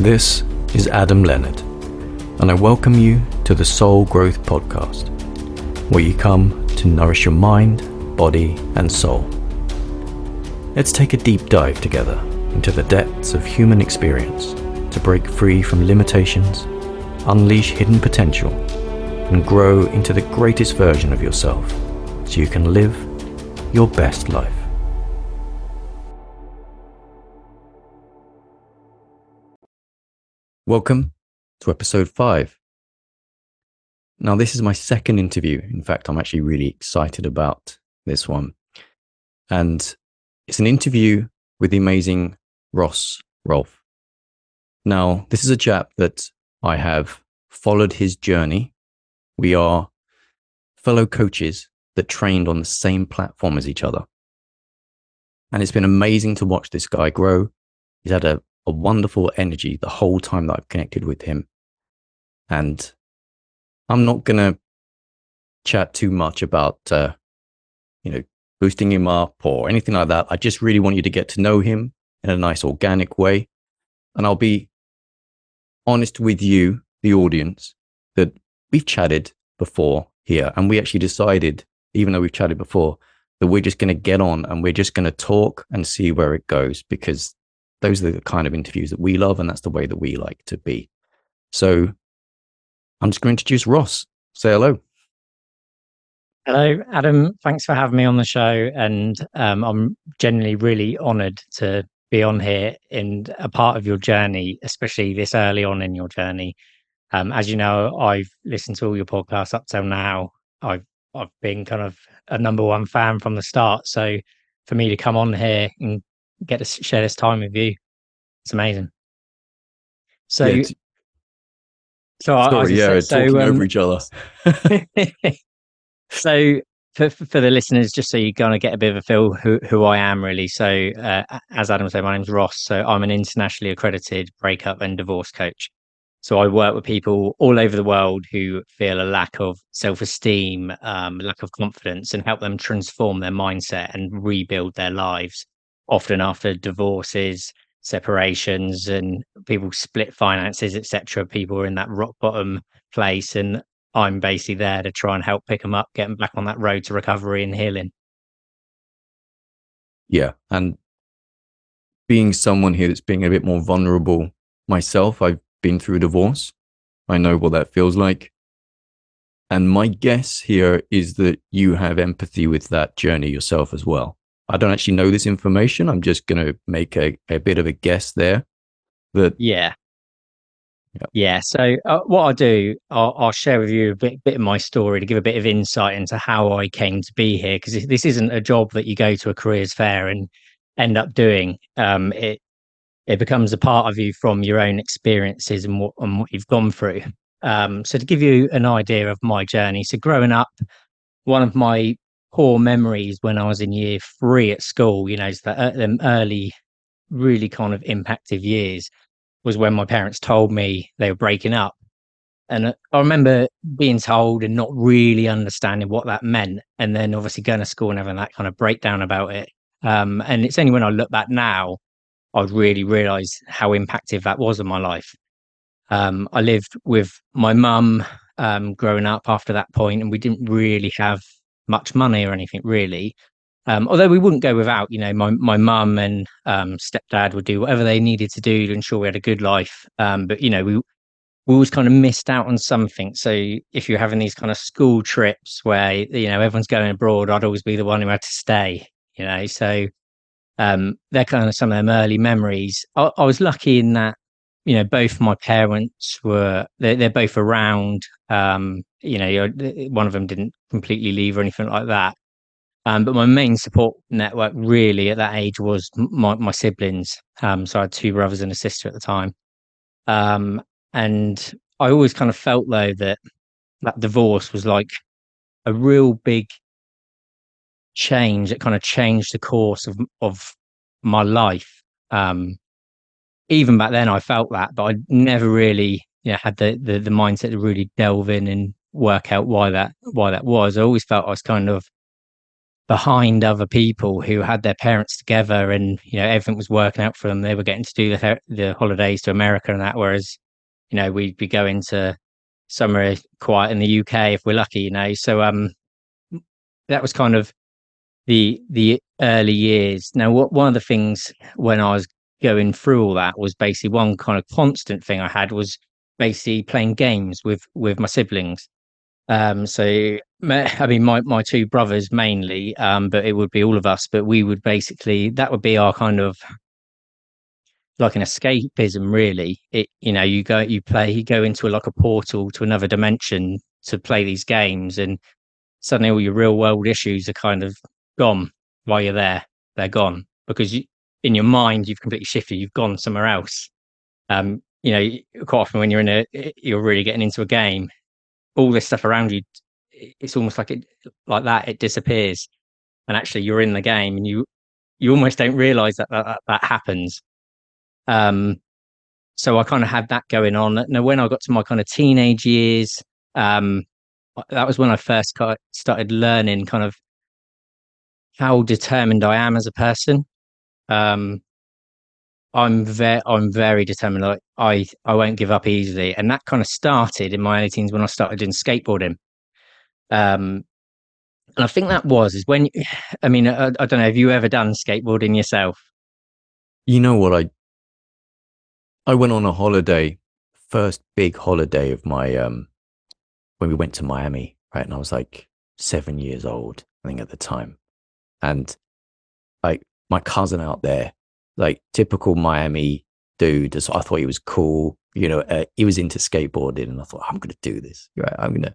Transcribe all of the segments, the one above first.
This is Adam Leonard, and I welcome you to the Soul Growth Podcast, where you come to nourish your mind, body, and soul. Let's take a deep dive together into the depths of human experience to break free from limitations, unleash hidden potential, and grow into the greatest version of yourself so you can live your best life. Welcome to episode five. Now, this is my second interview. In fact, I'm actually really excited about this one. And it's an interview with the amazing Ross Rolph. Now, this is a chap that I have followed his journey. We are fellow coaches that trained on the same platform as each other. And it's been amazing to watch this guy grow. He's had a a wonderful energy the whole time that I've connected with him. And I'm not going to chat too much about, uh, you know, boosting him up or anything like that. I just really want you to get to know him in a nice organic way. And I'll be honest with you, the audience, that we've chatted before here and we actually decided, even though we've chatted before, that we're just going to get on and we're just going to talk and see where it goes because those are the kind of interviews that we love, and that's the way that we like to be. So I'm just going to introduce Ross. Say hello. Hello, Adam. Thanks for having me on the show. And um, I'm genuinely really honored to be on here in a part of your journey, especially this early on in your journey. Um, as you know, I've listened to all your podcasts up till now. I've I've been kind of a number one fan from the start. So for me to come on here and get to share this time with you. It's amazing. So, yeah, t- so Sorry, yeah, so, talking um, over each other. so for, for the listeners, just so you're going to get a bit of a feel who, who I am really. So uh, as Adam said, my name's Ross. So I'm an internationally accredited breakup and divorce coach. So I work with people all over the world who feel a lack of self-esteem, um, lack of confidence, and help them transform their mindset and rebuild their lives often after divorces, separations, and people split finances, etc. People are in that rock bottom place, and I'm basically there to try and help pick them up, get them back on that road to recovery and healing. Yeah, and being someone here that's being a bit more vulnerable myself, I've been through a divorce. I know what that feels like. And my guess here is that you have empathy with that journey yourself as well. I don't actually know this information. I'm just going to make a, a bit of a guess there. That yeah, yeah. yeah. So uh, what I'll do, I'll, I'll, share with you a bit, bit of my story to give a bit of insight into how I came to be here. Because this isn't a job that you go to a careers fair and end up doing. Um, it it becomes a part of you from your own experiences and what and what you've gone through. Um, so to give you an idea of my journey, so growing up, one of my core memories when I was in year three at school, you know, it's the, uh, them early, really kind of impactive years was when my parents told me they were breaking up. And uh, I remember being told and not really understanding what that meant. And then obviously going to school and having that kind of breakdown about it. Um, and it's only when I look back now, I'd really realize how impactful that was in my life. Um, I lived with my mum um, growing up after that point, and we didn't really have much money or anything really. Um, although we wouldn't go without, you know, my my mum and um, stepdad would do whatever they needed to do to ensure we had a good life. Um, but you know, we we always kind of missed out on something. So if you're having these kind of school trips where you know everyone's going abroad, I'd always be the one who had to stay. You know, so um, they're kind of some of them early memories. I, I was lucky in that you know both my parents were they're, they're both around um, you know, one of them didn't completely leave or anything like that. Um, but my main support network really at that age was my, my siblings. Um, so I had two brothers and a sister at the time. Um, and I always kind of felt though that that divorce was like a real big change that kind of changed the course of of my life. Um, even back then, I felt that, but I never really yeah had the, the the mindset to really delve in and work out why that why that was. I always felt I was kind of behind other people who had their parents together and you know everything was working out for them. They were getting to do the, the holidays to america and that whereas you know we'd be going to somewhere quiet in the uk if we're lucky you know. So um that was kind of the the early years. Now what one of the things when i was going through all that was basically one kind of constant thing i had was basically playing games with with my siblings um, so, I mean, my, my two brothers mainly, um, but it would be all of us. But we would basically, that would be our kind of like an escapism, really. It, you know, you go, you play, you go into a, like a portal to another dimension to play these games, and suddenly all your real world issues are kind of gone while you're there. They're gone because you, in your mind, you've completely shifted, you've gone somewhere else. Um, you know, quite often when you're in a, you're really getting into a game, all this stuff around you it's almost like it like that it disappears. And actually you're in the game and you you almost don't realize that that, that happens. Um so i kind of had that going on. Now when i got to my kind of teenage years um that was when i first started learning kind of how determined i am as a person um I'm very I'm very determined. Like I I won't give up easily, and that kind of started in my early teens when I started doing skateboarding. Um, and I think that was is when I mean I, I don't know. Have you ever done skateboarding yourself? You know what I I went on a holiday, first big holiday of my um when we went to Miami, right? And I was like seven years old, I think at the time, and my cousin out there like typical Miami dude. So I thought he was cool. You know, uh, he was into skateboarding, and I thought I'm going to do this. Right, I'm going to.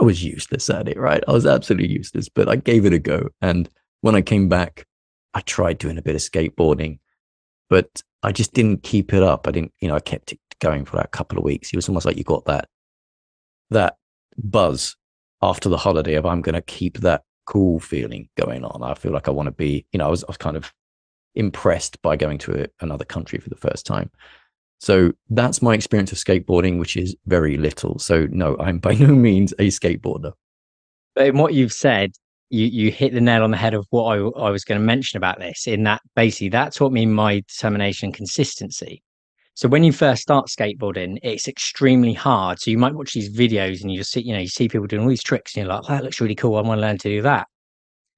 I was useless at it. Right, I was absolutely useless, but I gave it a go. And when I came back, I tried doing a bit of skateboarding, but I just didn't keep it up. I didn't, you know, I kept it going for that couple of weeks. It was almost like you got that that buzz after the holiday of I'm going to keep that cool feeling going on. I feel like I want to be, you know, I was, I was kind of impressed by going to a, another country for the first time. So that's my experience of skateboarding, which is very little. So no, I'm by no means a skateboarder. But in what you've said, you you hit the nail on the head of what I, I was going to mention about this. In that, basically, that taught me my determination, consistency. So when you first start skateboarding, it's extremely hard. So you might watch these videos and you just see, you know, you see people doing all these tricks, and you're like, oh, "That looks really cool. I want to learn to do that."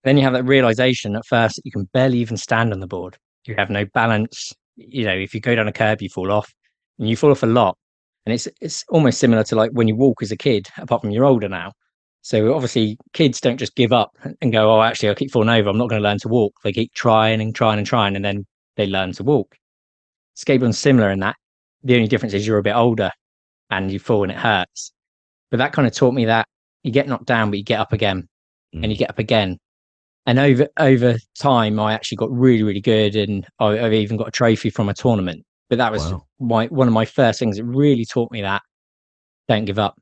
Then you have that realization at first that you can barely even stand on the board. You have no balance. You know, if you go down a curb, you fall off, and you fall off a lot. And it's it's almost similar to like when you walk as a kid, apart from you're older now. So obviously, kids don't just give up and go, "Oh, actually, I keep falling over. I'm not going to learn to walk." They keep trying and trying and trying, and then they learn to walk. Skateboarding's similar in that. The only difference is you're a bit older, and you fall and it hurts. But that kind of taught me that you get knocked down, but you get up again, mm. and you get up again, and over over time i actually got really really good and I, have even got a trophy from a tournament but that was wow. my one of my first things that really taught me that don't give up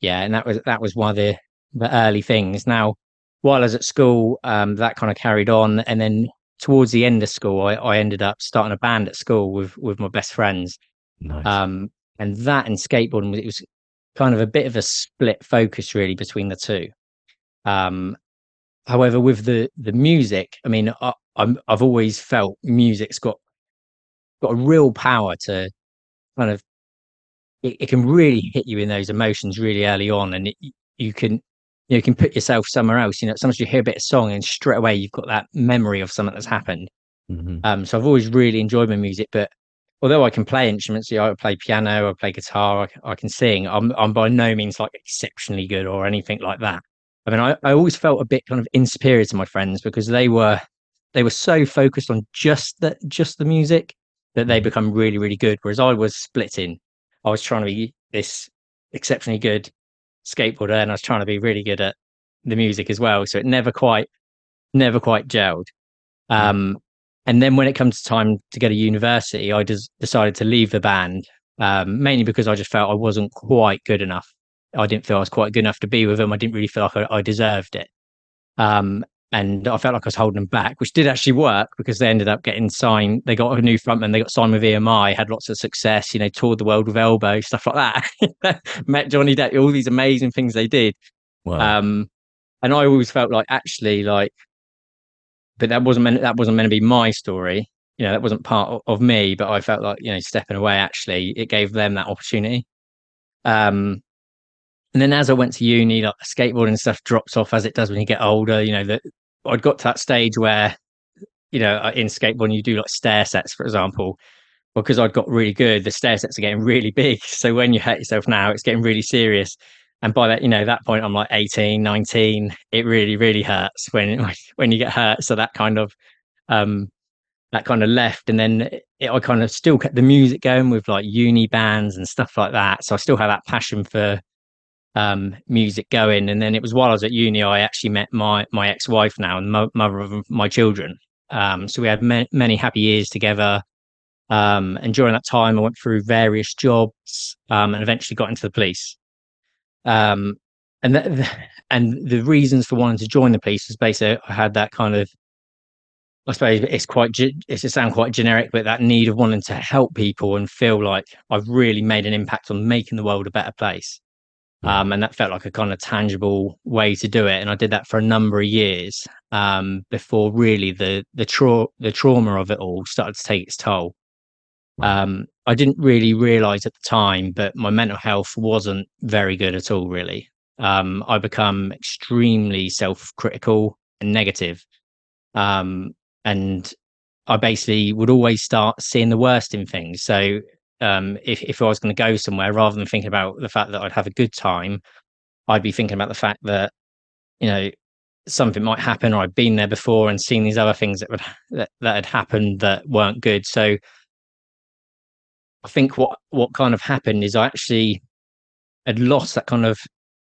yeah and that was that was one of the the early things now while i was at school um, that kind of carried on and then towards the end of school I, I ended up starting a band at school with with my best friends nice. um, and that and skateboarding it was kind of a bit of a split focus really between the two um, However, with the the music, I mean, I, I'm I've always felt music's got got a real power to kind of it, it can really hit you in those emotions really early on, and it, you can you, know, you can put yourself somewhere else. You know, sometimes you hear a bit of song and straight away you've got that memory of something that's happened. Mm-hmm. Um, so I've always really enjoyed my music, but although I can play instruments, yeah, I play piano, I play guitar, I, I can sing. I'm I'm by no means like exceptionally good or anything like that. I mean, I, I always felt a bit kind of insuperior to my friends because they were they were so focused on just the just the music that they mm. become really really good. Whereas I was splitting. I was trying to be this exceptionally good skateboarder, and I was trying to be really good at the music as well. So it never quite never quite gelled. Mm. Um, and then when it comes to time to go to university, I just decided to leave the band um, mainly because I just felt I wasn't quite good enough I didn't feel I was quite good enough to be with them. I didn't really feel like I, I deserved it. Um, and I felt like I was holding them back, which did actually work because they ended up getting signed. They got a new frontman. They got signed with EMI, had lots of success. You know, toured the world with Elbow, stuff like that. Met Johnny Depp, all these amazing things they did. Wow. Um, and I always felt like actually, like but that wasn't meant that wasn't meant to be my story. You know, that wasn't part of, of me. But I felt like you know, stepping away actually, it gave them that opportunity. Um, and then as I went to uni, like skateboarding stuff drops off as it does when you get older. You know that I'd got to that stage where, you know, uh, in skateboarding you do like stair sets, for example. Because I'd got really good, the stair sets are getting really big. So when you hurt yourself now, it's getting really serious. And by that, you know, that point I'm like 18, 19. It really, really hurts when when you get hurt. So that kind of um that kind of left and then it, i kind of still kept the music going with like uni bands and stuff like that so i still had that passion for um, music going. And then it was while I was at uni, I actually met my my ex wife now and mo- mother of my children. Um, so we had ma- many happy years together. Um, and during that time, I went through various jobs um, and eventually got into the police. Um, and and the reasons for wanting to join the police was basically I had that kind of I suppose it's quite it's to sound quite generic, but that need of wanting to help people and feel like I've really made an impact on making the world a better place. Um, and that felt like a kind of tangible way to do it. And I did that for a number of years um, before really the the, tra- the trauma of it all started to take its toll. Um, I didn't really realize at the time, but my mental health wasn't very good at all. Really, um, I become extremely self-critical and negative, um, and I basically would always start seeing the worst in things. So um, if, if I was going to go somewhere, rather than thinking about the fact that I'd have a good time, I'd be thinking about the fact that, you know, something might happen or I'd been there before and seen these other things that would that, that had happened that weren't good. So I think what what kind of happened is I actually had lost that kind of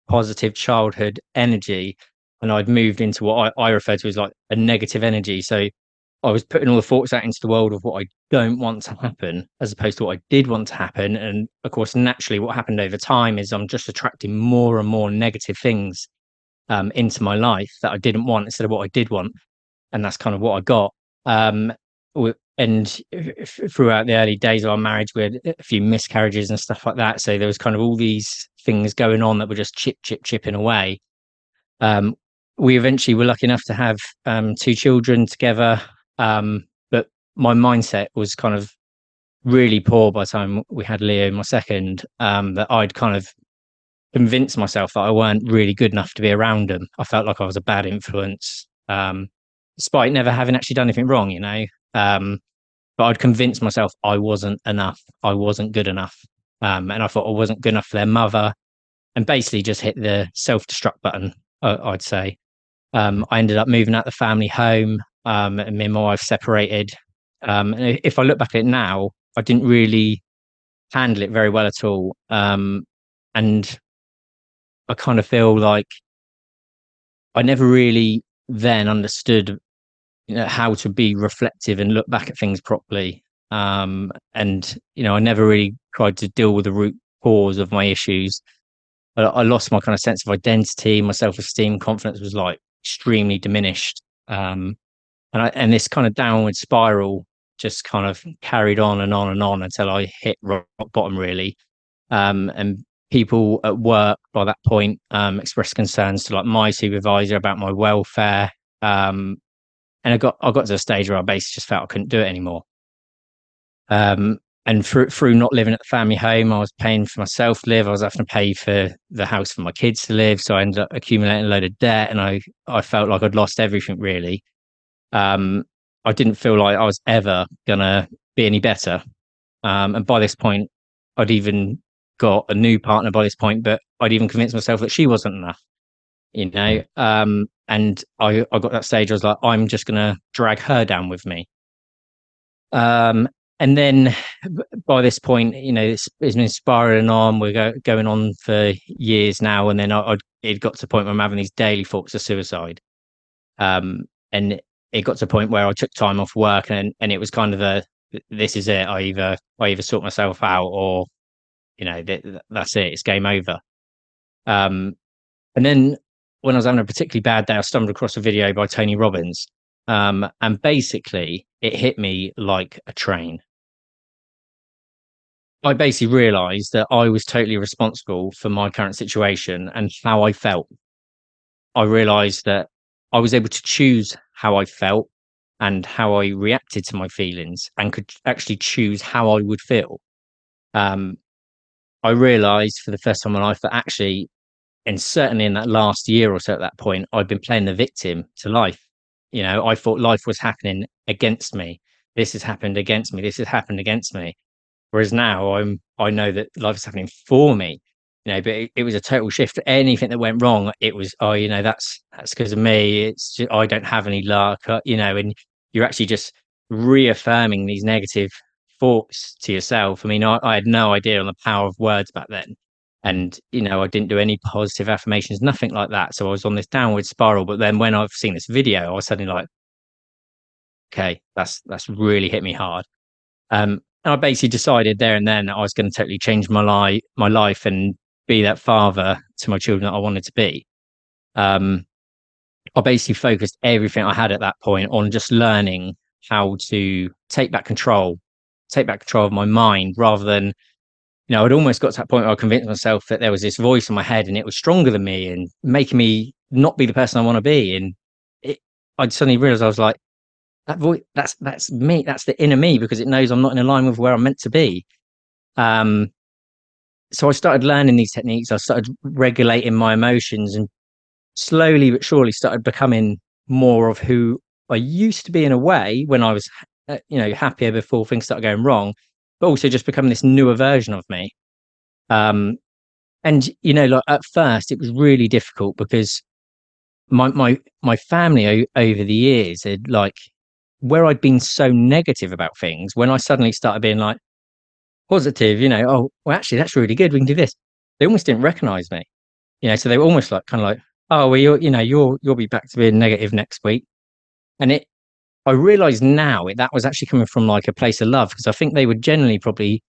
positive childhood energy and I'd moved into what I, I refer to as like a negative energy. So I was putting all the thoughts out into the world of what I don't want to happen, as opposed to what I did want to happen. And of course, naturally, what happened over time is I'm just attracting more and more negative things um, into my life that I didn't want instead of what I did want. And that's kind of what I got. Um, and throughout the early days of our marriage, we had a few miscarriages and stuff like that. So there was kind of all these things going on that were just chip, chip, chipping away. Um, we eventually were lucky enough to have um, two children together. Um, but my mindset was kind of really poor by the time we had Leo, my second, um, that I'd kind of convinced myself that I weren't really good enough to be around him. I felt like I was a bad influence, um, despite never having actually done anything wrong, you know. Um, but I'd convinced myself I wasn't enough. I wasn't good enough. Um, and I thought I wasn't good enough for their mother and basically just hit the self destruct button, uh, I'd say. Um, I ended up moving out the family home um, and me and my wife separated. Um, and if I look back at it now, I didn't really handle it very well at all. Um, and I kind of feel like I never really then understood you know, how to be reflective and look back at things properly. Um, and, you know, I never really tried to deal with the root cause of my issues. I, I lost my kind of sense of identity, my self esteem, confidence was like extremely diminished. Um, and I, and this kind of downward spiral just kind of carried on and on and on until I hit rock bottom really. Um, and people at work by that point um, expressed concerns to like my supervisor about my welfare. Um, and I got I got to a stage where I basically just felt I couldn't do it anymore. Um, and through through not living at the family home, I was paying for myself to live. I was having to pay for the house for my kids to live. So I ended up accumulating a load of debt, and I I felt like I'd lost everything really um, I didn't feel like I was ever gonna be any better. Um, and by this point, I'd even got a new partner by this point, but I'd even convinced myself that she wasn't enough. You know, um, and I, I got that stage. I was like, I'm just gonna drag her down with me. Um, and then by this point, you know, it's, it's been spiraling on. We're go, going on for years now, and then I, I'd, it got to the point where I'm having these daily thoughts of suicide. Um, and it got to a point where I took time off work and and it was kind of a this is it. I either I either sort myself out or you know that's it. It's game over. Um, and then when I was having a particularly bad day, I stumbled across a video by Tony Robbins, um, and basically it hit me like a train. I basically realized that I was totally responsible for my current situation and how I felt. I realized that I was able to choose how I felt and how I reacted to my feelings and could actually choose how I would feel. Um, I realized for the first time in my life that actually, and certainly in that last year or so at that point, I'd been playing the victim to life. You know, I thought life was happening against me. This has happened against me. This has happened against me. Whereas now I'm, I know that life is happening for me. You know, but it, it was a total shift. Anything that went wrong, it was, oh, you know, that's that's because of me. It's just, I don't have any luck. Uh, you know, and you're actually just reaffirming these negative thoughts to yourself. I mean, I, I, had no idea on the power of words back then. And, you know, I didn't do any positive affirmations, nothing like that. So I was on this downward spiral. But then when I've seen this video, I was suddenly like, okay, that's that's really hit me hard. Um, and I basically decided there and then I was going to totally change my life, my life, and be that father to my children that I wanted to be. Um, I basically focused everything I had at that point on just learning how to take back control, take back control of my mind rather than, you know, I'd almost got to that point where I convinced myself that there was this voice in my head and it was stronger than me and making me not be the person I want to be. And it, I'd suddenly realized I was like, that voice, that's, that's me, that's the inner me because it knows I'm not in line with where I'm meant to be. Um, so I started learning these techniques. I started regulating my emotions and slowly but surely started becoming more of who I used to be in a way when I was, uh, you know, happier before things started going wrong, but also just becoming this newer version of me. Um, and you know, like at first, it was really difficult because my my my family o- over the years had like where I'd been so negative about things. When I suddenly started being like positive, you know, oh, well, actually, that's really good. We can do this. They almost didn't recognize me, you know. So they were almost like kind of like, oh well you're, you know you'll you'll be back to being negative next week and it i realize now it, that was actually coming from like a place of love because i think they were generally probably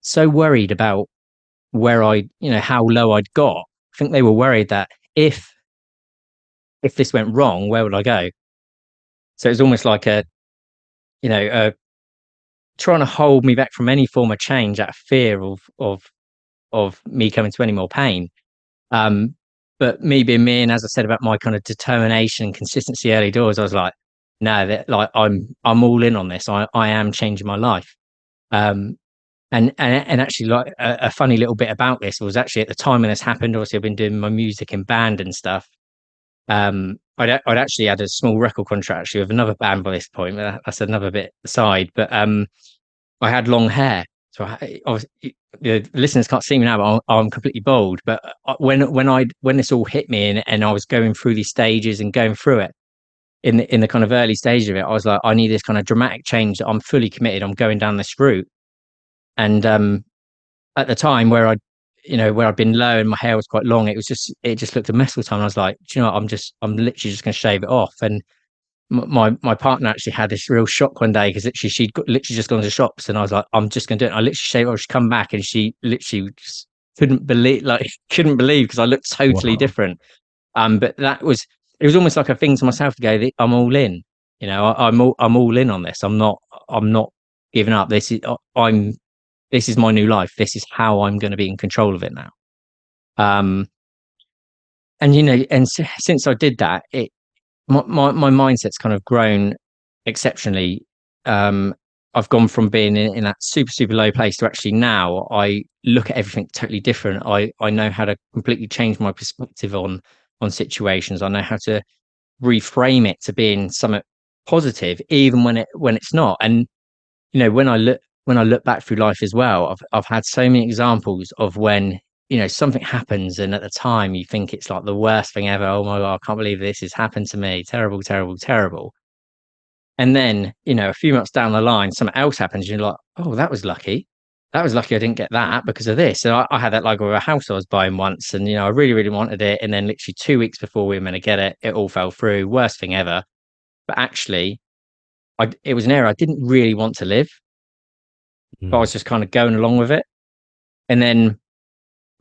so worried about where i you know how low i'd got i think they were worried that if if this went wrong where would i go so it's almost like a you know uh trying to hold me back from any form of change out of fear of of of me coming to any more pain um but me being me, and as I said about my kind of determination and consistency early doors, I was like, no, that like I'm I'm all in on this. I I am changing my life. Um, and and and actually, like a, a, funny little bit about this was actually at the time when this happened. Obviously, I've been doing my music in band and stuff. Um, I'd I'd actually had a small record contract actually with another band by this point. That's another bit aside. But um, I had long hair, so I, the listeners can't see me now, but I'm, I'm, completely bald. But uh, when when I when this all hit me and, and I was going through these stages and going through it in the, in the kind of early stage of it, I was like, I need this kind of dramatic change. That I'm fully committed. I'm going down this route. And um, at the time where I, you know, where I'd been low and my hair was quite long, it was just it just looked a mess all the time. I was like, you know, what? I'm just I'm literally just going to shave it off. And my my partner actually had this real shock one day because literally she'd got, literally just gone to shops and I was like, I'm just gonna do it. And I literally shaved off. She come back and she literally just couldn't believe, like, couldn't believe because I looked totally wow. different. Um, but that was it was almost like a thing to myself to go, I'm all in. You know, I, am all I'm all in on this. I'm not I'm not giving up. This is I'm this is my new life. This is how I'm going to be in control of it now. Um, and you know, and since I did that, it my, my, my mindset's kind of grown exceptionally. Um, I've gone from being in, in, that super super low place to actually now I look at everything totally different. I I know how to completely change my perspective on on situations. I know how to reframe it to being somewhat positive, even when it when it's not. And you know, when I look when I look back through life as well, I've I've had so many examples of when you know something happens and at the time you think it's like the worst thing ever. Oh my god i can't believe this has happened to me. Terrible terrible terrible. And then you know a few months down the line something else happens and you're like oh that was lucky. That was lucky i didn't get that because of this. So I, I, had that like with a house i was buying once and you know i really really wanted it. And then literally two weeks before we were going to get it it all fell through. Worst thing ever. But actually I, it was an area i didn't really want to live mm. but i hmm. was just kind of going along with it and then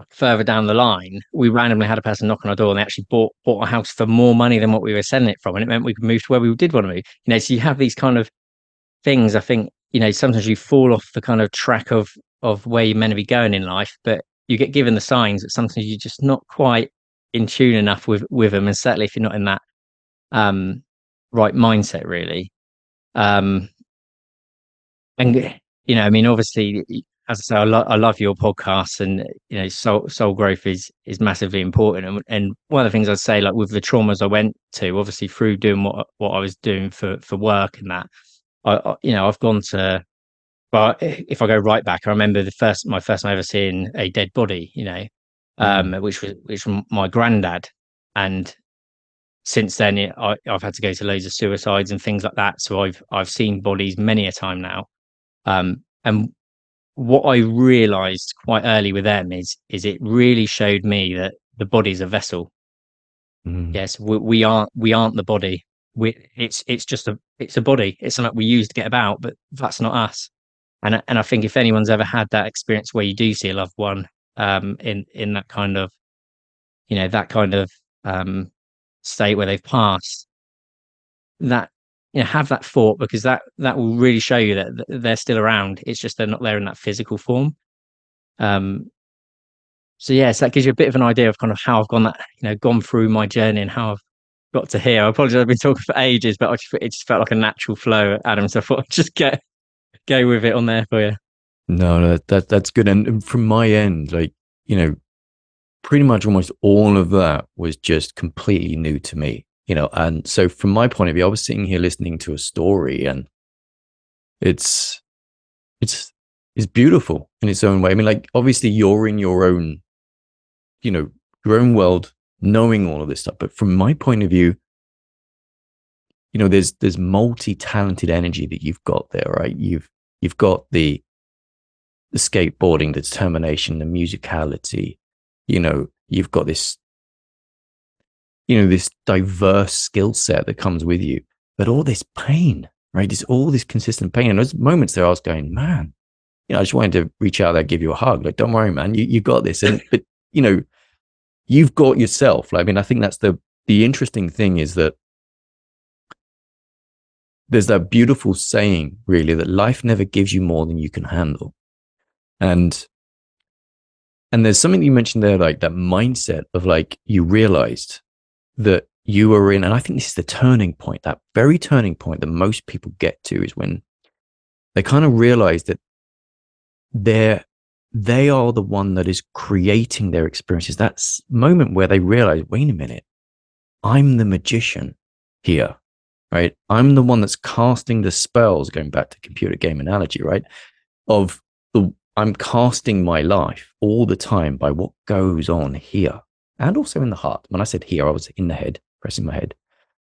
further down the line, we randomly had a person knock on our door and they actually bought bought a house for more money than what we were selling it from. And it meant we could move to where we did want to move. You know, so you have these kind of things, I think, you know, sometimes you fall off the kind of track of of where you're meant to be going in life, but you get given the signs that sometimes you're just not quite in tune enough with with them. And certainly if you're not in that um right mindset really. Um, and you know, I mean, obviously, as I say, I, lo- I love your podcast, and you know, soul soul growth is is massively important. And, and one of the things I'd say, like with the traumas I went to, obviously through doing what what I was doing for for work and that, I, I you know, I've gone to. But if I go right back, I remember the first my first time ever seeing a dead body. You know, um, mm. which was which was my granddad, and since then it, I, have had to go to loads of suicides and things like that. So I've I've seen bodies many a time now, um, and what I realised quite early with them is is it really showed me that the body's a vessel. Mm. Yes, we, we, aren't we aren't the body. We it's it's just a it's a body. It's something we use to get about, but that's not us. And and I think if anyone's ever had that experience where you do see a loved one um, in in that kind of you know that kind of um, state where they've passed, that you know have that thought because that that will really show you that they're still around. It's just they're not there in that physical form. Um. So yes, yeah, so that gives you a bit of an idea of kind of how I've gone that you know gone through my journey and how I've got to here. I apologize, I've been talking for ages, but just, it just felt like a natural flow, Adam. So I thought I'd just get go with it on there for you. No, no, that that's good. And from my end, like you know, pretty much almost all of that was just completely new to me, you know. And so, from my point of view, I was sitting here listening to a story, and it's it's it's beautiful in its own way. I mean, like obviously you're in your own, you know, your own world, knowing all of this stuff. But from my point of view, you know, there's there's multi-talented energy that you've got there, right? You've you've got the the skateboarding, the determination, the musicality, you know, you've got this, you know, this diverse skill set that comes with you, but all this pain, right? There's all this consistent pain. And there's moments there I was going, man, you know, I just wanted to reach out there, give you a hug. Like, don't worry, man, you, you got this. And, but, you know, you've got yourself. Like, I mean, I think that's the, the interesting thing is that there's that beautiful saying, really, that life never gives you more than you can handle. And and there's something you mentioned there, like that mindset of like you realized that you were in, and I think this is the turning point, that very turning point that most people get to is when they kind of realize that they're they are the one that is creating their experiences. That moment where they realize, wait a minute, I'm the magician here, right? I'm the one that's casting the spells, going back to computer game analogy, right? Of the I'm casting my life all the time by what goes on here and also in the heart. When I said here, I was in the head, pressing my head,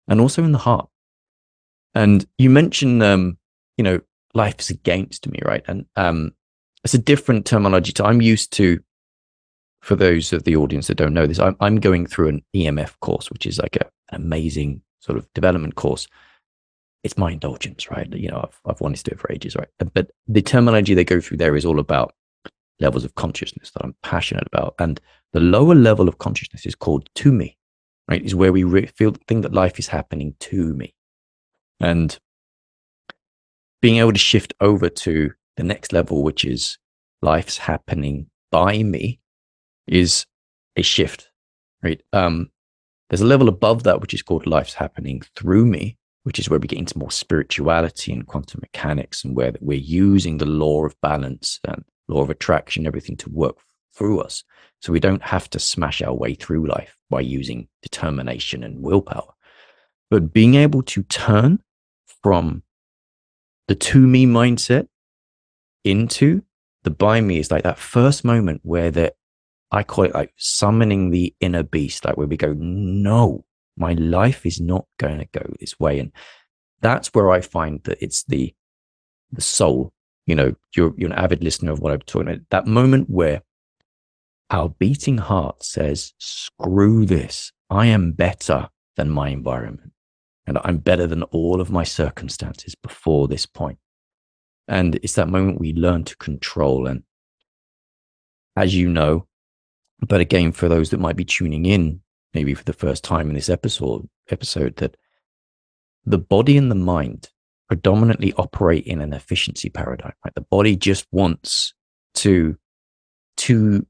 and also in the heart. And you mentioned, um, you know, life is against me, right? And um, it's a different terminology. To, I'm used to, for those of the audience that don't know this, I'm, I'm going through an EMF course, which is like a, an amazing sort of development course it's my indulgence, right? You know, I've, I've wanted to do it for ages, right? But the terminology they go through there is all about levels of consciousness that I'm passionate about. And the lower level of consciousness is called to me, right? Is where we re- feel think that life is happening to me. And being able to shift over to the next level, which is life's happening by me, is a shift, right? Um, there's a level above that, which is called life's happening through me, which is where we get into more spirituality and quantum mechanics and where we're using the law of balance and law of attraction, everything to work through us. So we don't have to smash our way through life by using determination and willpower. But being able to turn from the to me mindset into the by me is like that first moment where the I call it like summoning the inner beast, like where we go, no, my life is not going to go this way. And that's where I find that it's the the soul. You know, you're you're an avid listener of what I'm talking about. That moment where our beating heart says, screw this. I am better than my environment. And I'm better than all of my circumstances before this point. And it's that moment we learn to control. And as you know, but again, for those that might be tuning in maybe for the first time in this episode episode that the body and the mind predominantly operate in an efficiency paradigm right the body just wants to to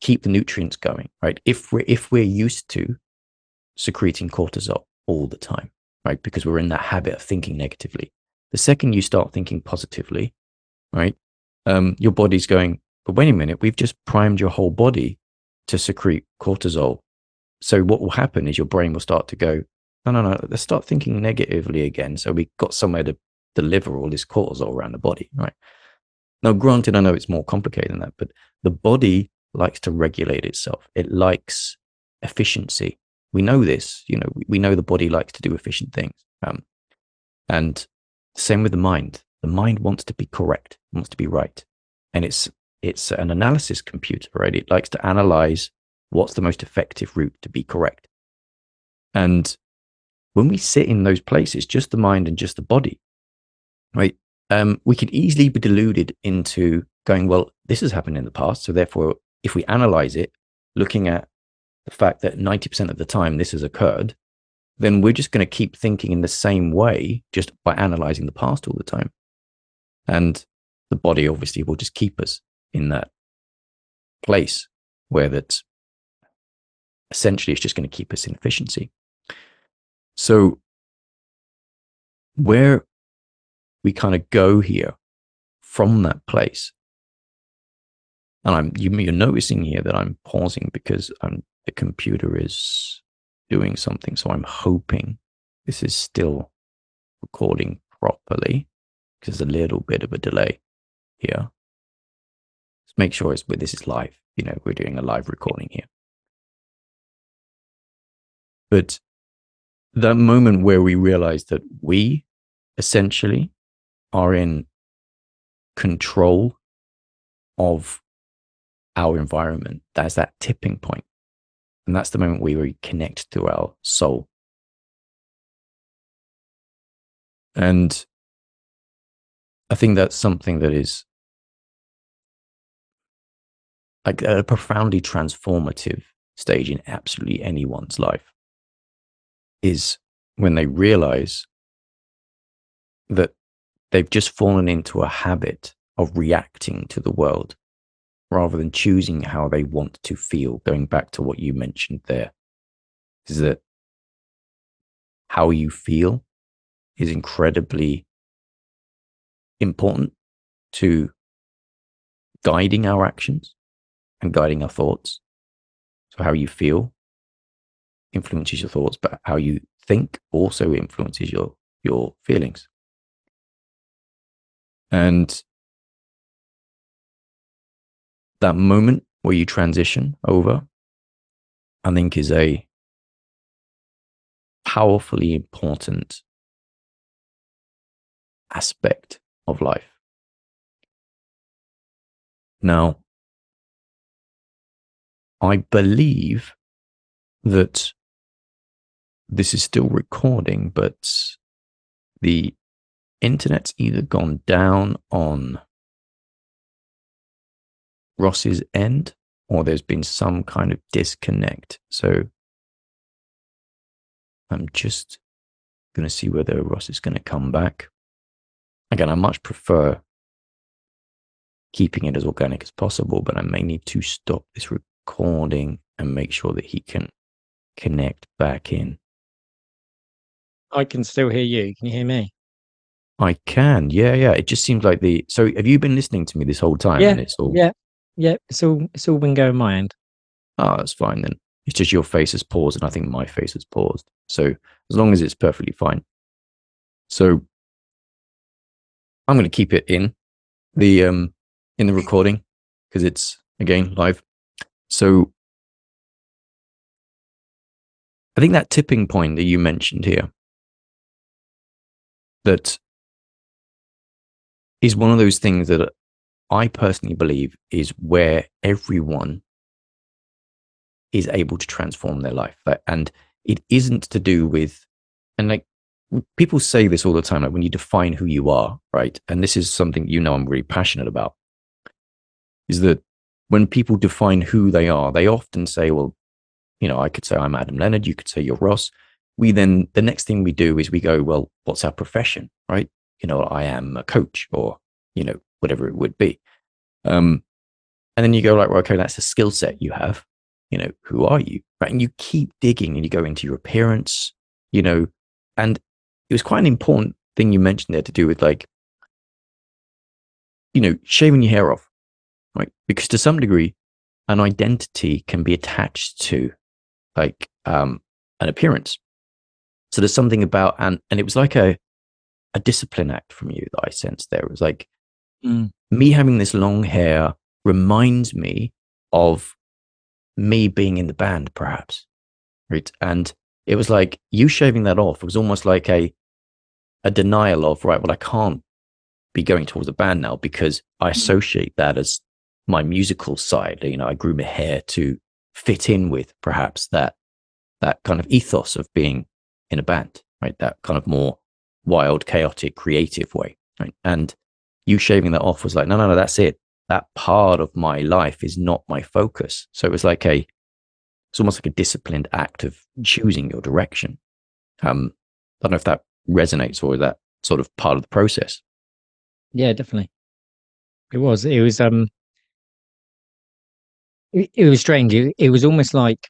keep the nutrients going right if we're if we're used to secreting cortisol all the time right? Because we're in that habit of thinking negatively. The second you start thinking positively, right, um, your body's going, but wait a minute, we've just primed your whole body to secrete cortisol. So what will happen is your brain will start to go, no, no, no, let's start thinking negatively again. So we got somewhere to deliver all this cortisol around the body, right? Now, granted, I know it's more complicated than that, but the body likes to regulate itself. It likes efficiency. We know this, you know, we, know the body likes to do efficient things. Um, and same with the mind. The mind wants to be correct, wants to be right. And it's it's an analysis computer, right? It likes to analyze what's the most effective route to be correct. And when we sit in those places, just the mind and just the body, right? Um, we could easily be deluded into going, well, this has happened in the past. So therefore, if we analyze it, looking at the fact that 90% of the time this has occurred, then we're just going to keep thinking in the same way just by analyzing the past all the time. And the body obviously will just keep us in that place where that's essentially it's just going to keep us in efficiency. So, where we kind of go here from that place, and I'm you, you're noticing here that I'm pausing because I'm, the computer is doing something. So I'm hoping this is still recording properly because there's a little bit of a delay here. Let's make sure it's, this is live. You know, we're doing a live recording here. But that moment where we realize that we essentially are in control of our environment, that's that tipping point. And that's the moment where we connect to our soul. And I think that's something that is like a profoundly transformative stage in absolutely anyone's life is when they realize that they've just fallen into a habit of reacting to the world rather than choosing how they want to feel. Going back to what you mentioned there, is that how you feel is incredibly important to guiding our actions and guiding our thoughts. So, how you feel influences your thoughts, but how you think also influences your, your feelings. And that moment where you transition over, I think is a powerfully important aspect of life. Now, I believe that this is still recording, but the internet's either gone down on Ross's end or there's been some kind of disconnect. So I'm just going to see whether Ross is going to come back. Again, I much prefer keeping it as organic as possible, but I may need to stop this recording and make sure that he can connect back in. I can still hear you. Can you hear me? I can. Yeah, yeah. It just seems like the. So, have you been listening to me this whole time? Yeah. All... Yeah. Yeah. It's all. It's all been going my end. Oh, that's fine then. It's just your face has paused, and I think my face has paused. So, as long as it's perfectly fine. So, I'm going to keep it in the um in the recording because it's again live. So, I think that tipping point that you mentioned here that is one of those things that I personally believe is where everyone is able to transform their life. And it isn't to do with, and like people say this all the time, like when you define who you are, right? And this is something you know I'm really passionate about, is that when people define who they are, they often say, well, you know, I could say I'm Adam Leonard, you could say you're Ross. We then, the next thing we do is we go, well, what's our profession, right? You know, I am a coach or, you know, whatever it would be. Um, and then you go like, well, okay, that's a skill set you have. You know, who are you? Right. And you keep digging and you go into your appearance, you know, and it was quite an important thing you mentioned there to do with like, you know, shaving your hair off, right? Because to some degree, an identity can be attached to like um, an appearance. So there's something about and and it was like a a discipline act from you that I sensed there. It was like mm. me having this long hair reminds me of me being in the band, perhaps. Right. And it was like you shaving that off it was almost like a a denial of, right, well, I can't be going towards a band now because I mm. associate that as my musical side. You know, I grew my hair to fit in with perhaps that that kind of ethos of being in a band, right? That kind of more wild, chaotic, creative way. Right. And you shaving that off was like, no, no, no, that's it. That part of my life is not my focus. So it was like a, it's almost like a disciplined act of choosing your direction. Um, I don't know if that resonates or that sort of part of the process. Yeah, definitely. It was. It was. Um. It, it was strange. It, it was almost like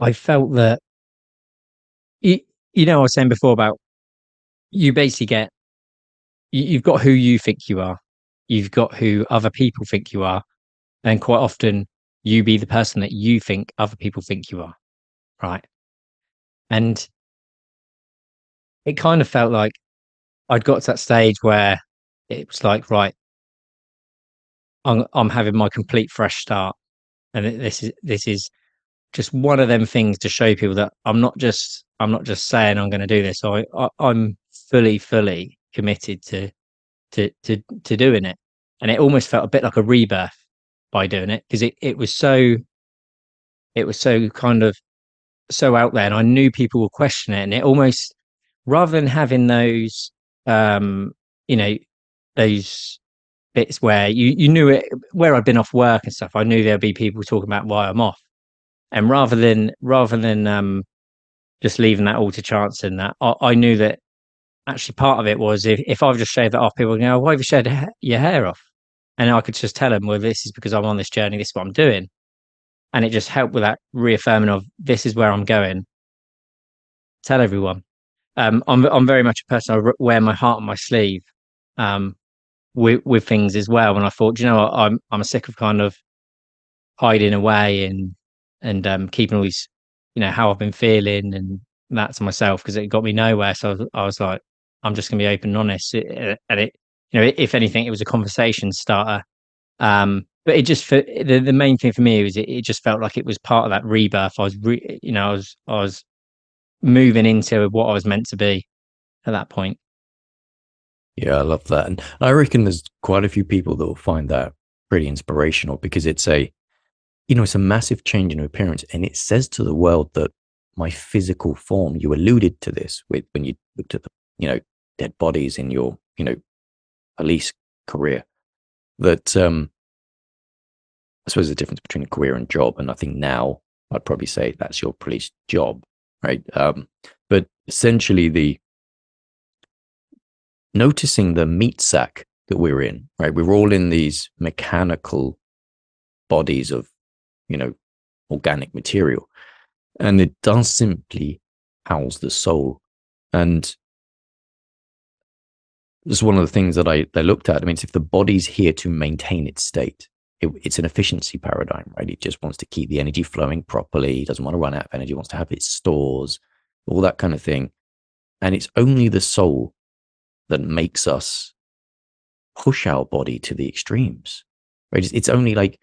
I felt that you, you know, I was saying before about you basically get you, you've got who you think you are, you've got who other people think you are, and quite often you be the person that you think other people think you are, right? And it kind of felt like I'd got to that stage where it was like, right, I'm, I'm having my complete fresh start, and this is this is just one of them things to show people that I'm not just I'm not just saying I'm going to do this. I, I I'm fully fully committed to to to to doing it, and it almost felt a bit like a rebirth by doing it because it it was so it was so kind of so out there, and I knew people would question it, and it almost rather than having those um you know those bits where you you knew it where I'd been off work and stuff. I knew there'd be people talking about why I'm off and rather than rather than um, just leaving that all to chance and that, I, I, knew that actually part of it was if, if I've just shaved that off, people go, "Why have you shaved your hair off?" And I could just tell them, "Well, this is because I'm on this journey. This is what I'm doing," and it just helped with that reaffirming of this is where I'm going. Tell everyone. Um, I'm I'm very much a person. I wear my heart on my sleeve um, with with things as well. And I thought, you know, what? I'm I'm sick of kind of hiding away and and um, keeping all these, you know, how I've been feeling and that to myself because it got me nowhere. So I was, I was like, I'm just going to be open and honest. It, and it, you know, if anything, it was a conversation starter. Um, but it just for the, the main thing for me was it, it just felt like it was part of that rebirth. I was, re, you know, I was, I was moving into what I was meant to be at that point. Yeah, I love that. And I reckon there's quite a few people that will find that pretty inspirational because it's a you know, it's a massive change in appearance. And it says to the world that my physical form, you alluded to this with when you looked at the, you know, dead bodies in your, you know, police career, that um, I suppose the difference between a career and job. And I think now I'd probably say that's your police job, right? Um, but essentially, the noticing the meat sack that we're in, right? We're all in these mechanical bodies of you know, organic material. And it does simply house the soul. And this is one of the things that I, I looked at. I mean, if the body's here to maintain its state, it, it's an efficiency paradigm, right? It just wants to keep the energy flowing properly. It doesn't want to run out of energy, wants to have its stores, all that kind of thing. And it's only the soul that makes us push our body to the extremes, right? It's, it's only like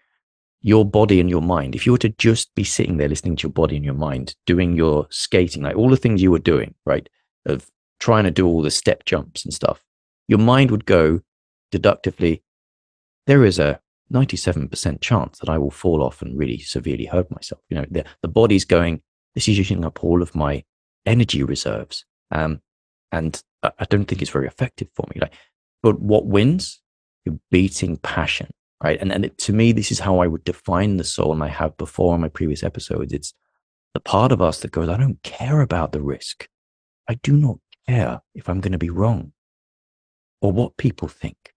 your body and your mind, if you were to just be sitting there listening to your body and your mind, doing your skating, like all the things you were doing, right? Of trying to do all the step jumps and stuff, your mind would go deductively, there is a 97% chance that I will fall off and really severely hurt myself. You know, the, the body's going, this is using up all of my energy reserves. Um, and I, I don't think it's very effective for me. Like, but what wins? You're beating passion right? And and it, to me, this is how I would define the soul, and I have before in my previous episodes. It's the part of us that goes, I don't care about the risk. I do not care if I'm going to be wrong or what people think.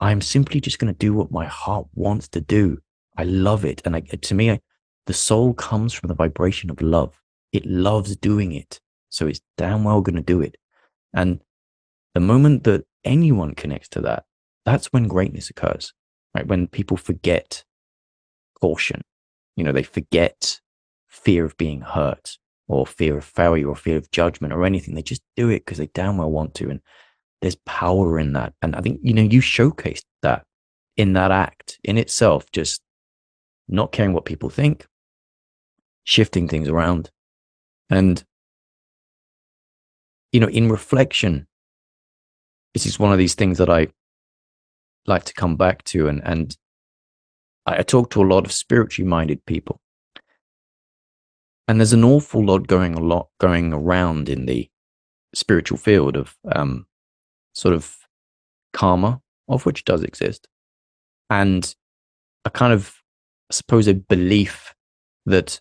I'm simply just going to do what my heart wants to do. I love it, and I, to me, I, the soul comes from the vibration of love. it loves doing it. So it's damn well going to do it. And the moment that anyone connects to that, that's when greatness occurs, right? When people forget caution, you know, they forget fear of being hurt or fear of failure or fear of judgment or anything. They just do it because they damn well want to. And there's power in that. And I think, you know, you showcased that in that act in itself, just not caring what people think, shifting things around. And, you know, in reflection, this is one of these things that I like to come back to. And, and I talk to a lot of spiritually minded people. And there's an awful lot going a lot going around in the spiritual field of um, sort of karma, of which does exist, and a kind of, I suppose, a belief that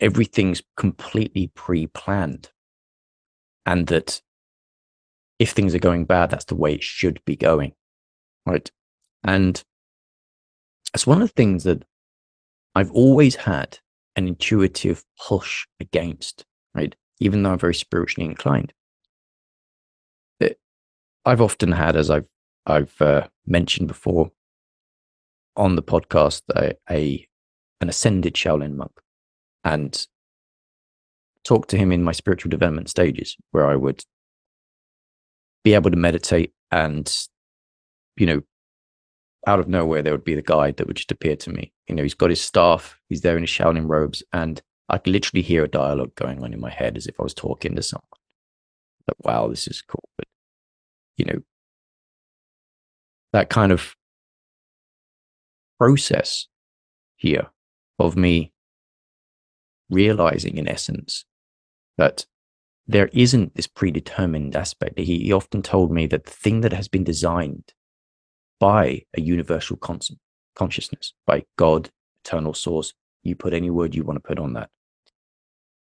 everything's completely pre-planned, and that if things are going bad, that's the way it should be going, right? And it's one of the things that I've always had an intuitive push against, right? Even though I'm very spiritually inclined. It, I've often had, as I've I've uh, mentioned before on the podcast, a, a an ascended Shaolin monk, and talk to him in my spiritual development stages, where I would be able to meditate and, you know, out of nowhere there would be the guide that would just appear to me. You know, he's got his staff, he's there in his Shaolin robes, and I could literally hear a dialogue going on in my head as if I was talking to someone. Like, wow, this is cool. But you know, that kind of process here of me realizing in essence that there isn't this predetermined aspect. He, he often told me that the thing that has been designed by a universal con- consciousness, by God, eternal source, you put any word you want to put on that,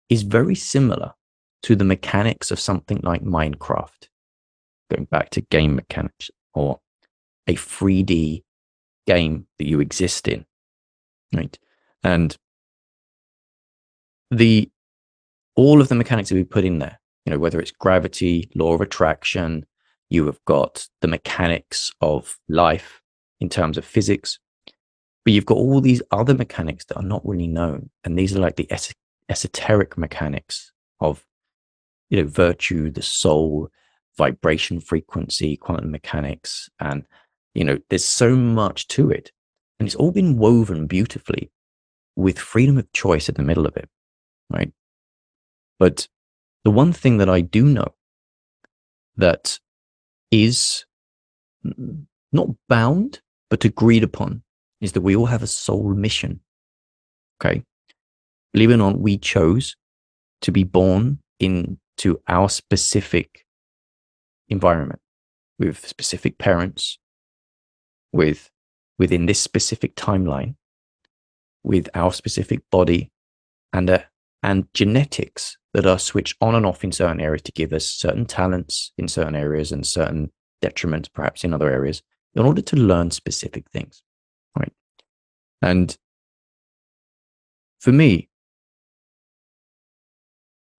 is very similar to the mechanics of something like Minecraft, going back to game mechanics or a 3D game that you exist in, right? And the all of the mechanics that we put in there, you know, whether it's gravity, law of attraction, you have got the mechanics of life in terms of physics, but you've got all these other mechanics that are not really known. And these are like the es- esoteric mechanics of, you know, virtue, the soul, vibration frequency, quantum mechanics. And, you know, there's so much to it. And it's all been woven beautifully with freedom of choice at the middle of it. Right. But the one thing that I do know that is not bound, but agreed upon is that we all have a soul mission. Okay. Believe it or not, we chose to be born into our specific environment with specific parents, with within this specific timeline, with our specific body and a, and genetics that are switched on and off in certain areas to give us certain talents in certain areas and certain detriments perhaps in other areas in order to learn specific things right? And for me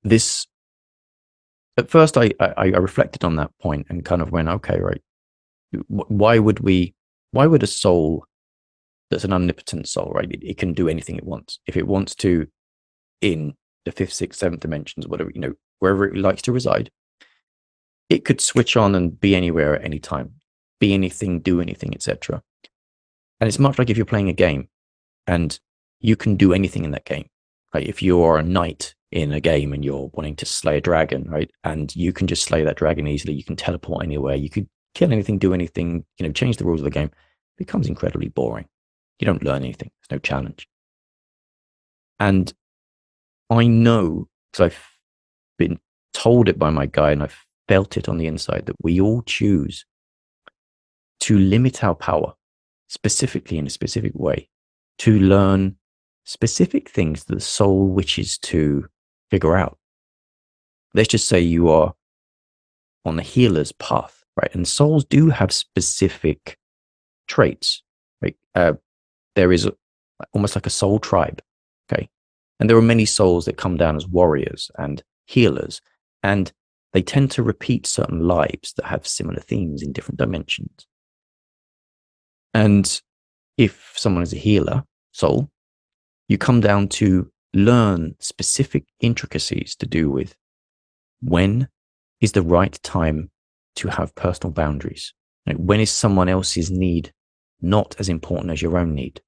this at first I, I, I reflected on that point and kind of went okay right. Why would we why would a soul that's an omnipotent soul right it, it can do anything it wants. If it wants to in the fifth, sixth, seventh dimensions, whatever, you know, wherever it likes to reside, it could switch on and be anywhere at any time, be anything, do anything, etc. And it's much like if you're playing a game and you can do anything in that game. Right? If you are a knight in a game and you're wanting to slay a dragon, right? And you can just slay that dragon easily. You can teleport anywhere. You could kill anything, do anything, you know, change the rules of the game. It becomes incredibly boring. You don't learn anything. There's no challenge. And I know because I've been told it by my guy and I've felt it on the inside that we all choose to limit our power specifically in a specific way to learn specific things that the soul wishes to figure out. Let's just say you are on the healer's path, right? And souls do have specific traits. Right? Uh, there is a, almost like a soul tribe. Okay. And there are many souls that come down as warriors and healers, and they tend to repeat certain lives that have similar themes in different dimensions. And if someone is a healer soul, you come down to learn specific intricacies to do with when is the right time to have personal boundaries. When is someone else's need not as important as your own need?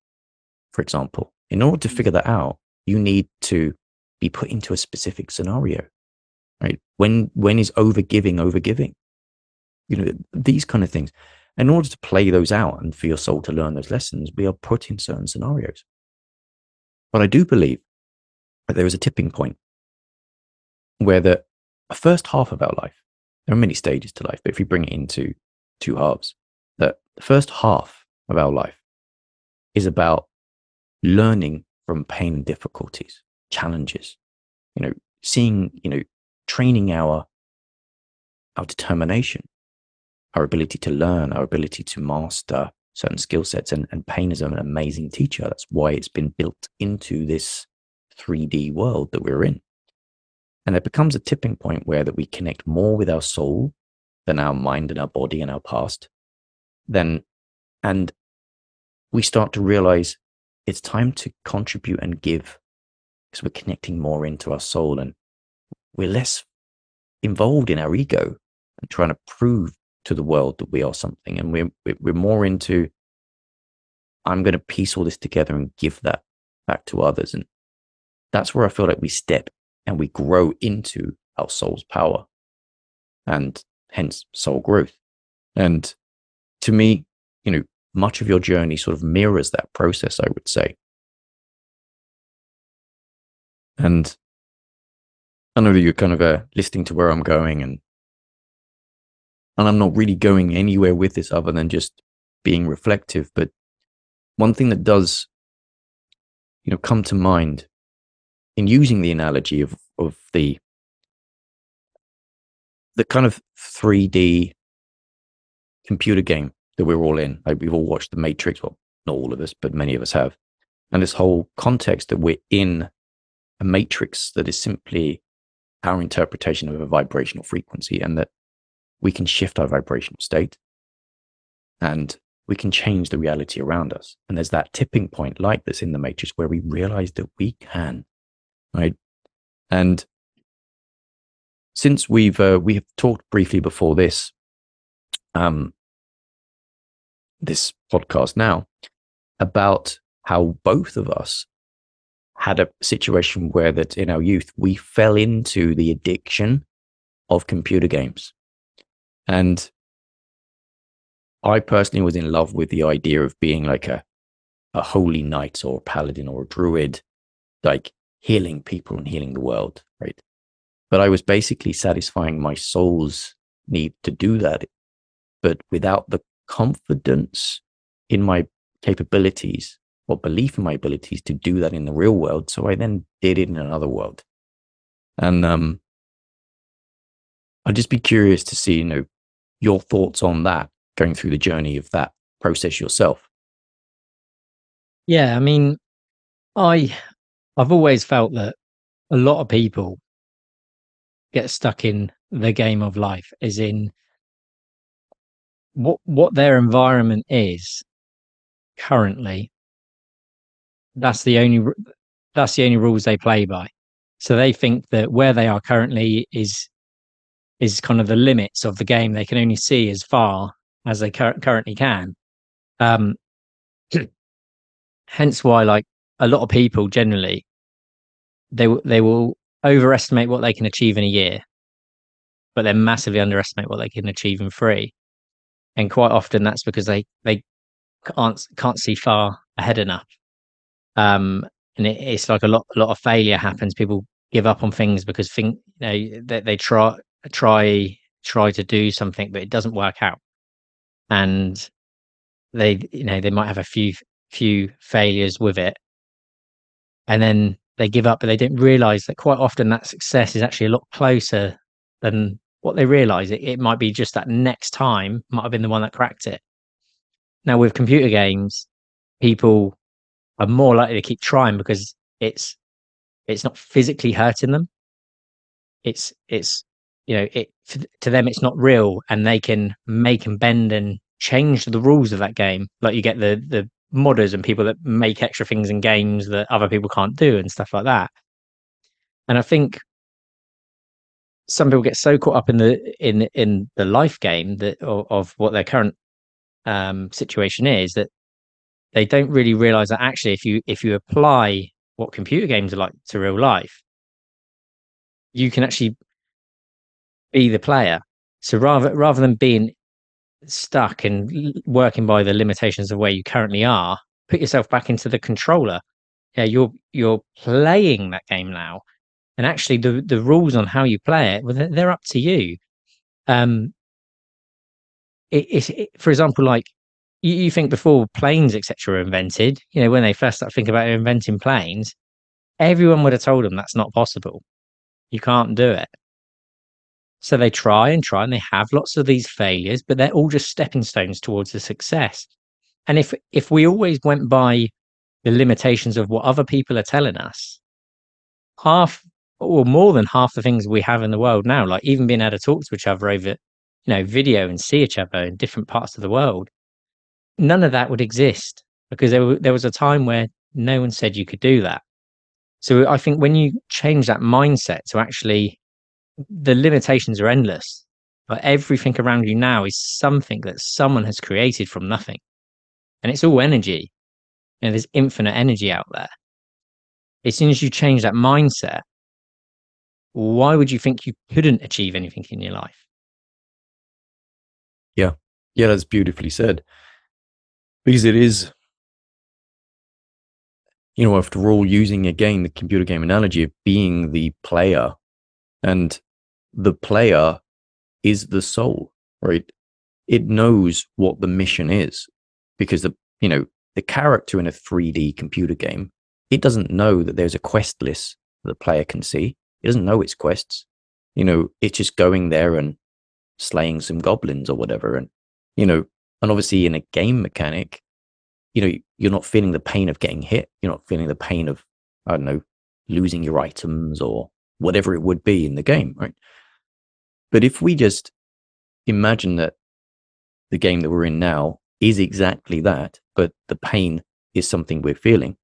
For example, in order to figure that out, you need to be put into a specific scenario, right? When, when is over giving over giving? You know, these kind of things. In order to play those out and for your soul to learn those lessons, we are put in certain scenarios. But I do believe that there is a tipping point where the first half of our life, there are many stages to life, but if we bring it into two halves, that the first half of our life is about learning from pain and difficulties, challenges, you know, seeing, you know, training our our determination, our ability to learn, our ability to master certain skill sets. And, and pain is an amazing teacher. That's why it's been built into this 3D world that we're in. And it becomes a tipping point where that we connect more with our soul than our mind and our body and our past. Then, and we start to realize it's time to contribute and give because we're connecting more into our soul and we're less involved in our ego and trying to prove to the world that we are something. And we're we're more into i'm going to piece all this together and give that back to others. And that's where i feel like we step and we grow into our soul's power and hence soul growth. And to me you know much of your journey sort of mirrors that process, I would say. And I know that you're kind of uh, listening to where I'm going, and and I'm not really going anywhere with this other than just being reflective. But one thing that does, you know, come to mind in using the analogy of of the the kind of 3D computer game that we're all in. Like we've all watched The Matrix. Well, not all of us, but many of us have. And this whole context that we're in a matrix that is simply our interpretation of a vibrational frequency and that we can shift our vibrational state and we can change the reality around us. And there's that tipping point like this in the matrix where we realize that we can, right? And since we've, uh, we have talked briefly before this, um, this podcast now about how both of us had a situation where that in our youth we fell into the addiction of computer games. And i personally was in love with the idea of being like a a holy knight or a paladin or a druid like healing people and healing the world right? But i was basically satisfying my soul's need to do that but without the confidence in my capabilities or belief in my abilities to do that in the real world. So I then did it in another world. And um, I'd just be curious to see, you know, your thoughts on that, going through the journey of that process yourself. Yeah, I mean, I I've always felt that a lot of people get stuck in the game of life, as in what what their environment is currently that's the only that's the only rules they play by. So they think that where they are currently is is kind of the limits of the game they can only see as far as they cur- currently can. Um hence why like a lot of people generally they they will overestimate what they can achieve in a year but then massively underestimate what they can achieve in three and quite often that's because they they can't can't see far ahead enough. Um, and it, it's like a lot a lot of failure happens. People give up on things because think you know they, they try try try to do something but it doesn't work out, and they you know they might have a few few failures with it, and then they give up, but they don't realize that quite often that success is actually a lot closer than what they realize it, it might be just that next time might have been the one that cracked it. Now with computer games, people are more likely to keep trying because it's it's not physically hurting them. It's it's you know it to them it's not real, and they can make and bend and change the rules of that game. Like you get the the modders and people that make extra things in games that other people can't do and stuff like that. And I think some people get so caught up in the in in the life game that of, of what their current um, situation is that they don't really realize that actually if you if you apply what computer games are like to real life you can actually be the player. So rather rather than being stuck and working by the limitations of where you currently are put yourself back into the controller. Yeah you're you're playing that game now and actually the the rules on how you play it well they're, up to you. Um it, it, for example like you, you think before planes etc were invented you know when they first started thinking about inventing planes everyone would have told them that's not possible. You can't do it. So they try and try and they have lots of these failures but they're all just stepping stones towards the success. And if if we always went by the limitations of what other people are telling us half or more than half the things we have in the world now like even being able to talk to each other over you know video and see each other in different parts of the world none of that would exist because there, there was a time where no one said you could do that. So I think when you change that mindset to actually, the limitations are endless, but everything around you now is something that someone has created from nothing. And it's all energy. You know, there's infinite energy out there. As soon as you change that mindset, why would you think you couldn't achieve anything in your life? Yeah. Yeah, that's beautifully said because it is you know after all using again the computer game analogy of being the player and the player is the soul right it knows what the mission is because the you know the character in a 3d computer game it doesn't know that there's a quest list that the player can see it doesn't know its quests. You know it's just going there and slaying some goblins or whatever and you know and obviously in a game mechanic you know you're not feeling the pain of getting hit. You're not feeling the pain of i don't know losing your items or whatever it would be in the game right? But if we just imagine that the game that we're in now is exactly that but the pain is something we're feeling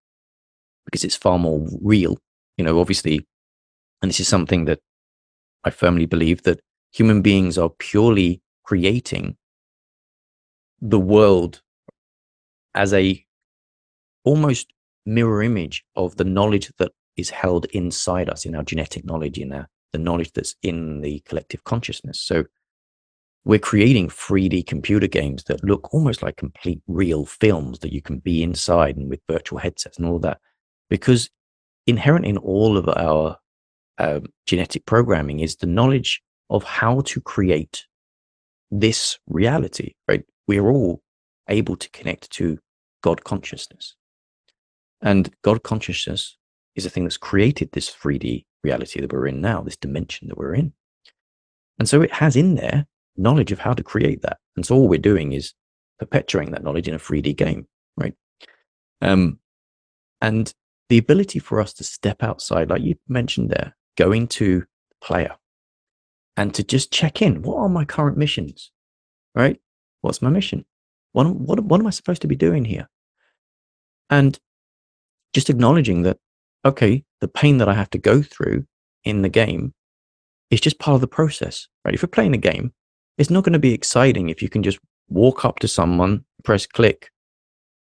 because it's far more real you know obviously and this is something that i firmly believe that human beings are purely creating the world as a almost mirror image of the knowledge that is held inside us in our genetic knowledge in our the knowledge that's in the collective consciousness. So we're creating 3d computer games that look almost like complete real films that you can be inside and with virtual headsets and all that. Because inherent in all of our um, genetic programming is the knowledge of how to create this reality right we're all able to connect to God consciousness. And God consciousness is a thing that's created this 3D reality that we're in now, this dimension that we're in. And so it has in there knowledge of how to create that. And so all we're doing is perpetuating that knowledge in a 3D game, right? Um, and the ability for us to step outside, like you mentioned there, go into player and to just check in. What are my current missions? Right? What's my mission? What, what, what am I supposed to be doing here? And just acknowledging that, okay, the pain that I have to go through in the game is just part of the process, right? If you're playing a game, it's not going to be exciting if you can just walk up to someone, press click,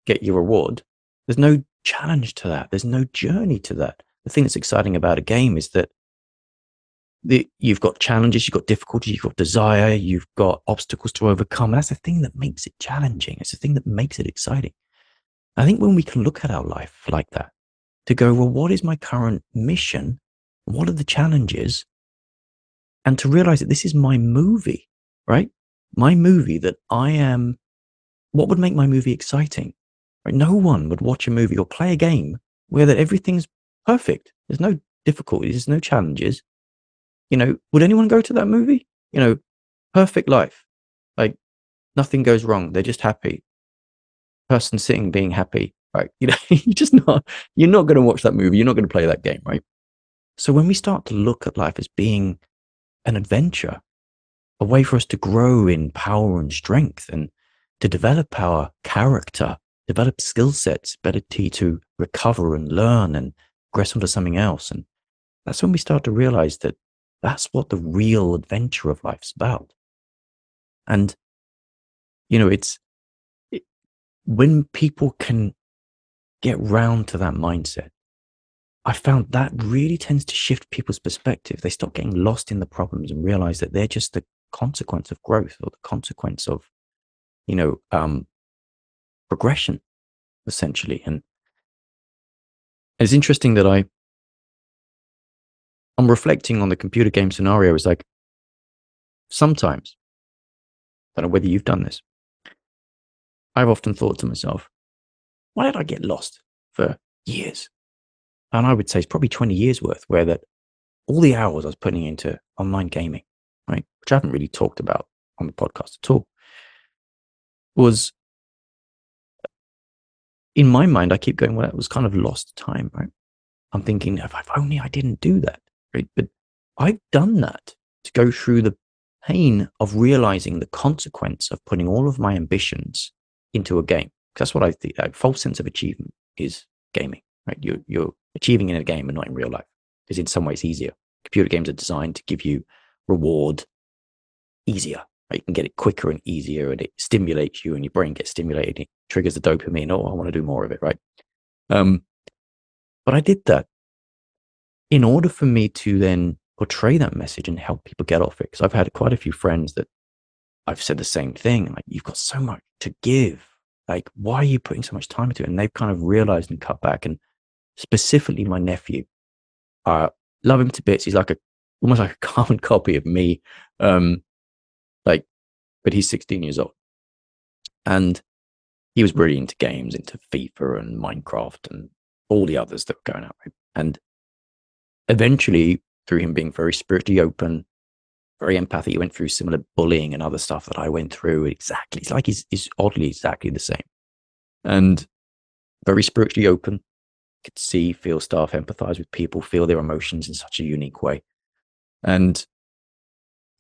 get your reward. There's no challenge to that. There's no journey to that. The thing that's exciting about a game is that the, you've got challenges, you've got difficulties, you've got desire, you've got obstacles to overcome. That's the thing that makes it challenging. It's the thing that makes it exciting. I think when we can look at our life like that, to go, well, what is my current mission? What are the challenges? And to realize that this is my movie, right? My movie that I am, what would make my movie exciting? Right? No one would watch a movie or play a game where that everything's perfect. There's no difficulties, there's no challenges you know, would anyone go to that movie? You know, perfect life. Like nothing goes wrong. They're just happy. Person sitting being happy. Right. You know, you're just not, you're not going to watch that movie. You're not going to play that game. Right. So when we start to look at life as being an adventure, a way for us to grow in power and strength and to develop our character, develop skill sets, ability to recover and learn and progress onto something else. And that's when we start to realize that that's what the real adventure of life's about. And, you know, it's it, when people can get round to that mindset, I found that really tends to shift people's perspective. They stop getting lost in the problems and realize that they're just the consequence of growth or the consequence of, you know, um, progression, essentially. And it's interesting that I, I'm reflecting on the computer game scenario. It's like sometimes, I don't know whether you've done this. I've often thought to myself, why did I get lost for years? and I would say it's probably 20 years worth where that all the hours I was putting into online gaming, right, which I haven't really talked about on the podcast at all, was in my mind, I keep going, well, that was kind of lost time, right? I'm thinking, if only I didn't do that, right? But I've done that to go through the pain of realizing the consequence of putting all of my ambitions into a game. That's what I think. A false sense of achievement is gaming, right? You're, you're achieving in a game and not in real life is in some ways easier. Computer games are designed to give you reward easier. You can get it quicker and easier, and it stimulates you, and your brain gets stimulated. It triggers the dopamine. Oh, I want to do more of it, right? Um, but I did that in order for me to then portray that message and help people get off it. Because I've had quite a few friends that I've said the same thing. Like, you've got so much to give. Like, why are you putting so much time into it? And they've kind of realized and cut back and specifically my nephew. I love him to bits. He's like a almost like a carbon copy of me. Um, like, but he's 16 years old, and he was really into games, into FIFA and Minecraft and all the others that were going out. And eventually, through him being very spiritually open, very empathic, he went through similar bullying and other stuff that I went through. Exactly, it's like he's, he's oddly exactly the same, and very spiritually open, could see, feel stuff, empathize with people, feel their emotions in such a unique way. And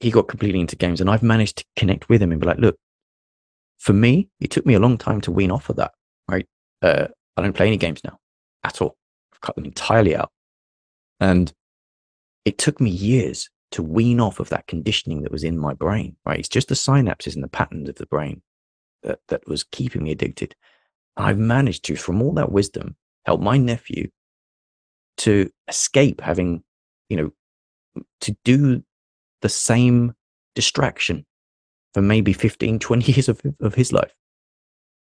he got completely into games. And I've managed to connect with him and be like, look, for me, it took me a long time to wean off of that, right? Uh, I don't play any games now at all. I've cut them entirely out. And it took me years to wean off of that conditioning that was in my brain, right? It's just the synapses and the patterns of the brain that, that was keeping me addicted. And I've managed to, from all that wisdom, help my nephew to escape having, you know, to do the same distraction for maybe 15, 20 years of, of his life.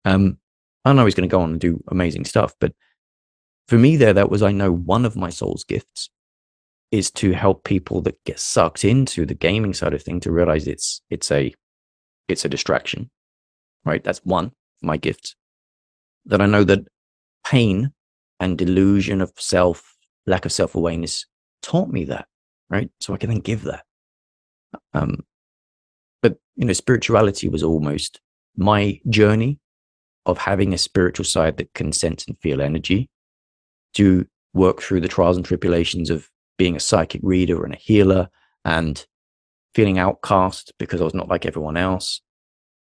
Um, I know he's going to go on and do amazing stuff, but for me there, that was, I know one of my soul's gifts is to help people that get sucked into the gaming side of things to realize it's, it's a, it's a distraction, right? That's one of my gifts that I know that pain and delusion of self, lack of self awareness taught me that, right? So I can then give that. Um, but you know, spirituality was almost my journey of having a spiritual side that can sense and feel energy to work through the trials and tribulations of being a psychic reader and a healer and feeling outcast because I was not like everyone else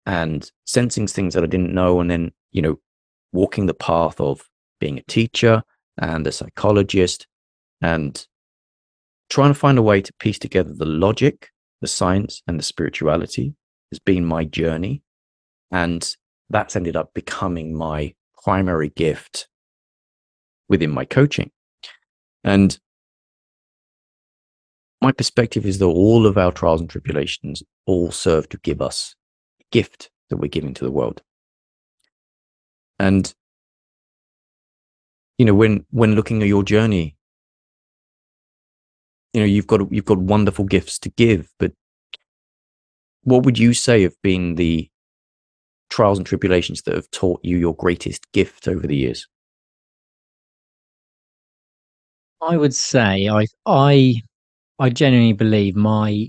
and sensing things that I didn't know and then, you know, walking the path of being a teacher and a psychologist and trying to find a way to piece together the logic, the science, and the spirituality has been my journey. And that's ended up becoming my primary gift within my coaching. And my perspective is that all of our trials and tribulations all serve to give us a gift that we're giving to the world. And you know when when looking at your journey you know you've got you've got wonderful gifts to give but what would you say have been the trials and tribulations that have taught you your greatest gift over the years? I would say i i i genuinely believe my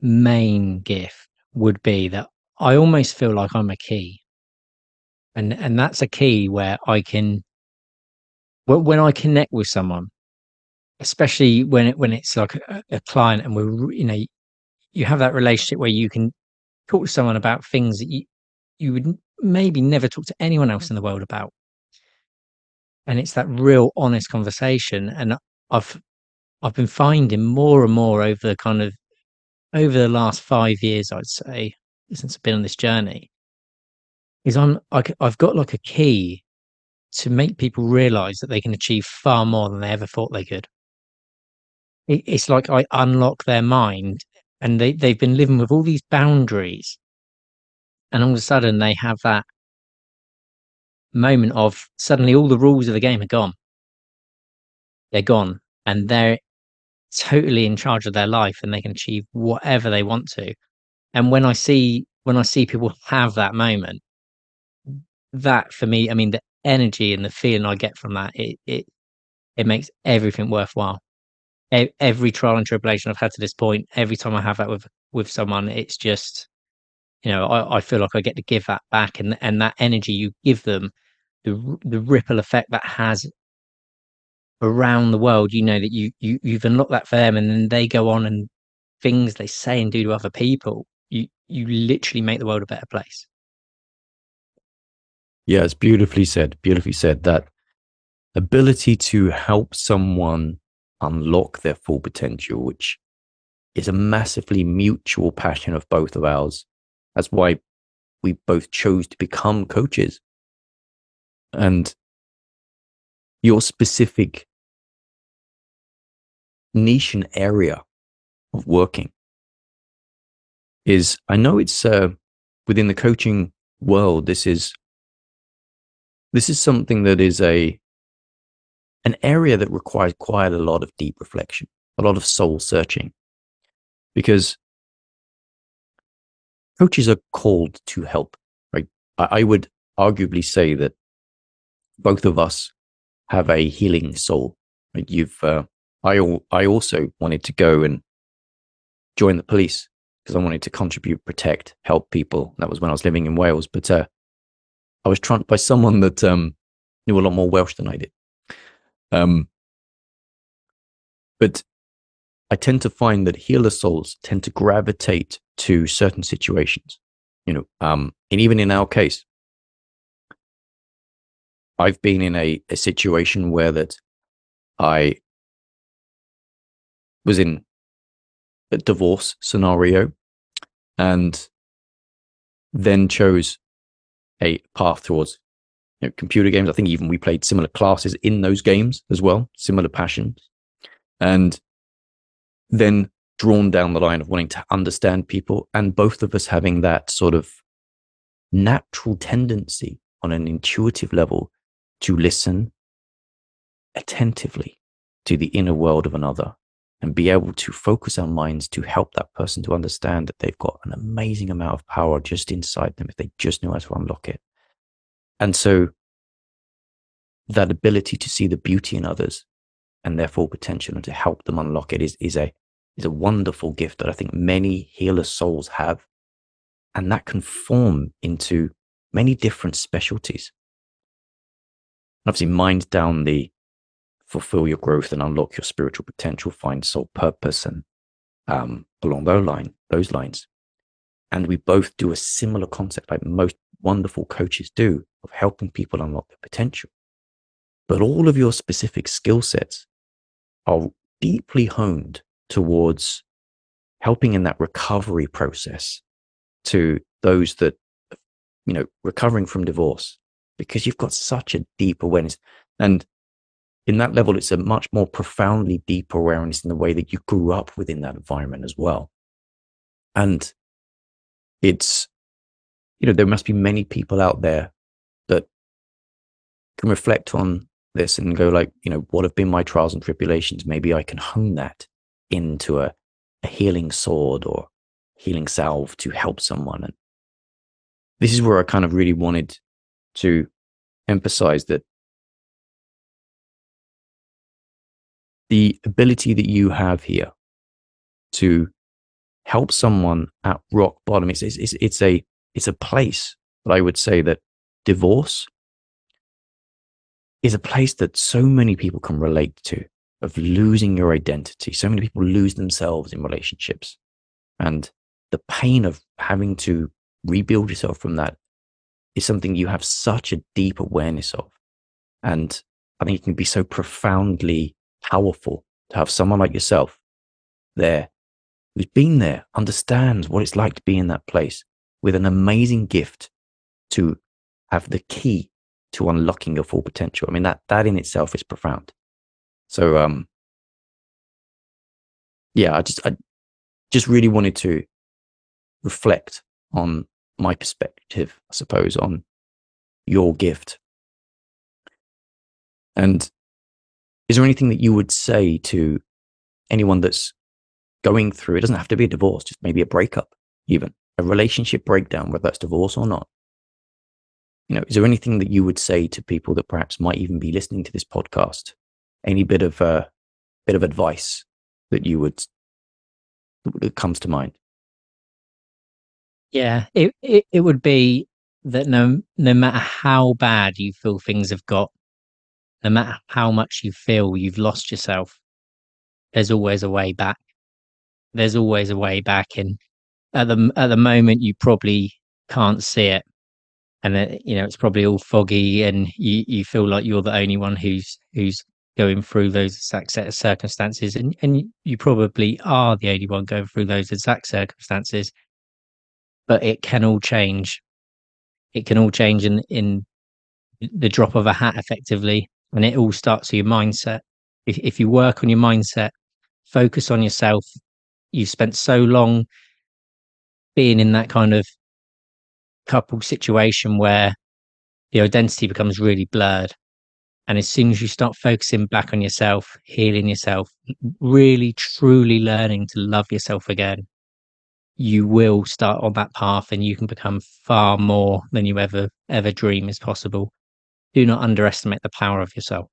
main gift would be that i almost feel like i'm a key. And and that's a key where i can when I connect with someone, especially when it when it's like a, a client and we're you know you have that relationship where you can talk to someone about things that you you would maybe never talk to anyone else mm. in the world about. And it's that real honest conversation and i've i've been finding more and more over the kind of over the last five years i'd say since i've been on this journey is i'm I, i've got like a key to make people realize that they can achieve far more than they ever thought they could it, it's like i unlock their mind and they, they've been living with all these boundaries and all of a sudden they have that moment of suddenly all the rules of the game are gone. They're gone and they're totally in charge of their life and they can achieve whatever they want to. And when I see when I see people have that moment, that for me, I mean the energy and the feeling I get from that, it it it makes everything worthwhile. Every trial and tribulation I've had to this point, every time I have that with with someone, it's just you know I, I feel like I get to give that back and and that energy you give them the the ripple effect that has around the world you know that you, you you've unlocked that for them and then they go on and things they say and do to other people you you literally make the world a better place. Yeah it's beautifully said beautifully said. That ability to help someone unlock their full potential which is a massively mutual passion of both of ours that's why we both chose to become coaches and your specific niche and area of working is I know it's uh, within the coaching world. This is this is something that is a an area that requires quite a lot of deep reflection, a lot of soul searching, because coaches are called to help. Right? I, I would arguably say that both of us have a healing soul. You've, uh, I, I also wanted to go and join the police because I wanted to contribute, protect, help people. That was when I was living in Wales. But uh, I was trumped by someone that um, knew a lot more Welsh than I did. Um, but I tend to find that healer souls tend to gravitate to certain situations. You know, um, and even in our case, I've been in a, a situation where that I was in a divorce scenario and then chose a path towards you know, computer games. I think even we played similar classes in those games as well, similar passions. And then drawn down the line of wanting to understand people and both of us having that sort of natural tendency on an intuitive level to listen attentively to the inner world of another and be able to focus our minds to help that person to understand that they've got an amazing amount of power just inside them if they just know how to unlock it. And so that ability to see the beauty in others and their full potential and to help them unlock it is, is a is a wonderful gift that I think many healer souls have. And that can form into many different specialties obviously mind down the fulfill your growth and unlock your spiritual potential, find soul purpose, and um, along those line, those lines. And we both do a similar concept, like most wonderful coaches do, of helping people unlock their potential. But all of your specific skill sets are deeply honed towards helping in that recovery process to those that, you know, recovering from divorce, because you've got such a deep awareness. And in that level, it's a much more profoundly deep awareness in the way that you grew up within that environment as well. And it's, you know, there must be many people out there that can reflect on this and go like, you know, what have been my trials and tribulations? Maybe I can hone that into a, a healing sword or healing salve to help someone. And this is where I kind of really wanted to emphasize that the ability that you have here to help someone at rock bottom it's, it's, it's a it's a place that i would say that divorce is a place that so many people can relate to of losing your identity. So many people lose themselves in relationships. And the pain of having to rebuild yourself from that is something you have such a deep awareness of. And I think it can be so profoundly powerful to have someone like yourself there who's been there, understands what it's like to be in that place with an amazing gift to have the key to unlocking your full potential. I mean, that, that in itself is profound. So, um, yeah, I just, I just really wanted to reflect on my perspective, I suppose, on your gift. And is there anything that you would say to anyone that's going through? It doesn't have to be a divorce, just maybe a breakup, even a relationship breakdown, whether that's divorce or not. You know, is there anything that you would say to people that perhaps might even be listening to this podcast? Any bit of uh, bit of advice that you would that comes to mind? Yeah, it, it, it would be that no no matter how bad you feel things have got, no matter how much you feel you've lost yourself, there's always a way back. There's always a way back, and at the at the moment you probably can't see it, and you know it's probably all foggy, and you you feel like you're the only one who's who's going through those exact circumstances, and and you probably are the only one going through those exact circumstances but it can all change. It can all change in, in the drop of a hat, effectively. And it all starts with your mindset. If, if you work on your mindset, focus on yourself, you've spent so long being in that kind of couple situation where the identity becomes really blurred. And as soon as you start focusing back on yourself, healing yourself, really truly learning to love yourself again, you will start on that path and you can become far more than you ever ever dream is possible. Do not underestimate the power of yourself.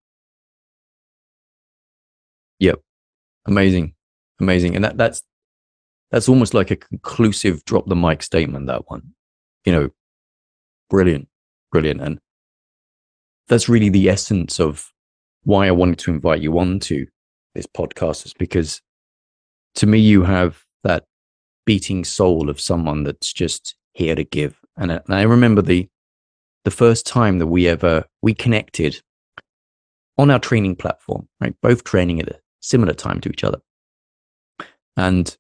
Yep. Amazing. Amazing. And that that's that's almost like a conclusive drop the mic statement that one you know brilliant brilliant and that's really the essence of why i wanted to invite you on to this podcast is because to me you have that beating soul of someone that's just here to give. And, and I remember the the first time that we ever we connected on our training platform, right? Both training at a similar time to each other. And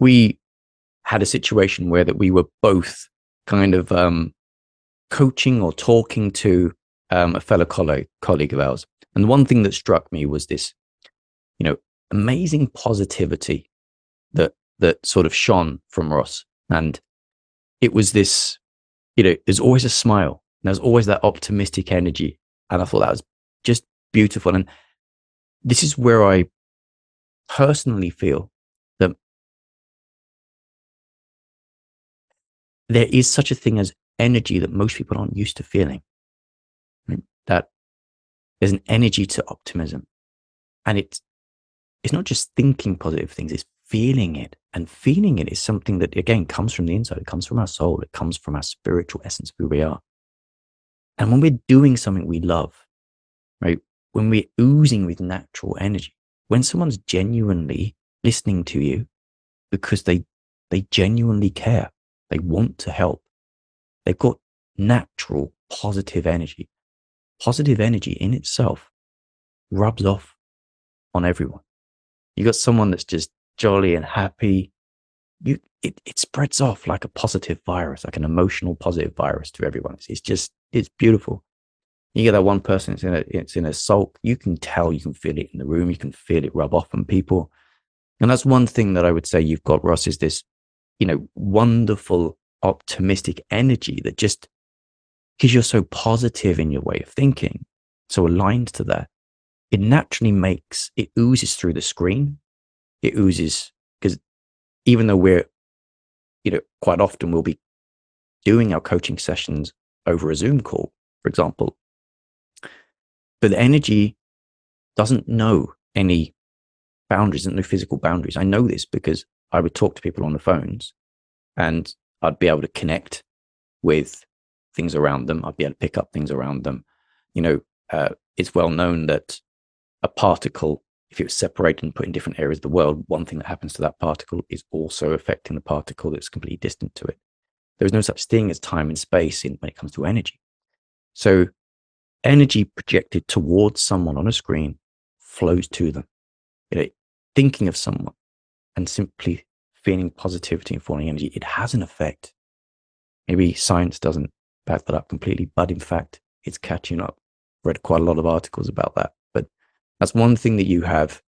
we had a situation where that we were both kind of um, coaching or talking to um, a fellow colleague, colleague of ours. And one thing that struck me was this, you know, amazing positivity that that sort of shone from Ross. And it was this, you know, there's always a smile. And There's always that optimistic energy. And I thought that was just beautiful. And this is where I personally feel there is such a thing as energy that most people aren't used to feeling. That there's an energy to optimism. And it's, it's not just thinking positive things, it's feeling it. And feeling it is something that, again, comes from the inside. It comes from our soul. It comes from our spiritual essence of who we are. And when we're doing something we love, right? When we're oozing with natural energy, when someone's genuinely listening to you because they, they genuinely care, they want to help, they've got natural positive energy. Positive energy in itself rubs off on everyone. You got someone that's just jolly and happy, you it, it spreads off like a positive virus, like an emotional positive virus to everyone. It's, it's just it's beautiful. You get that one person, it's in a it's in a sulk. You can tell, you can feel it in the room, you can feel it rub off on people. And that's one thing that I would say you've got, Ross, is this, you know, wonderful, optimistic energy that just because you're so positive in your way of thinking, so aligned to that, it naturally makes it oozes through the screen it oozes because even though we're, you know, quite often we'll be doing our coaching sessions over a Zoom call, for example, but the energy doesn't know any boundaries and no physical boundaries. I know this because I would talk to people on the phones and I'd be able to connect with things around them. I'd be able to pick up things around them. You know, uh, it's well known that a particle, if it was separated and put in different areas of the world, one thing that happens to that particle is also affecting the particle that's completely distant to it. There's no such thing as time and space in when it comes to energy. So energy projected towards someone on a screen flows to them. You know, thinking of someone and simply feeling positivity and falling energy, it has an effect. Maybe science doesn't back that up completely, but in fact, it's catching up. Read quite a lot of articles about that. But that's one thing that you have,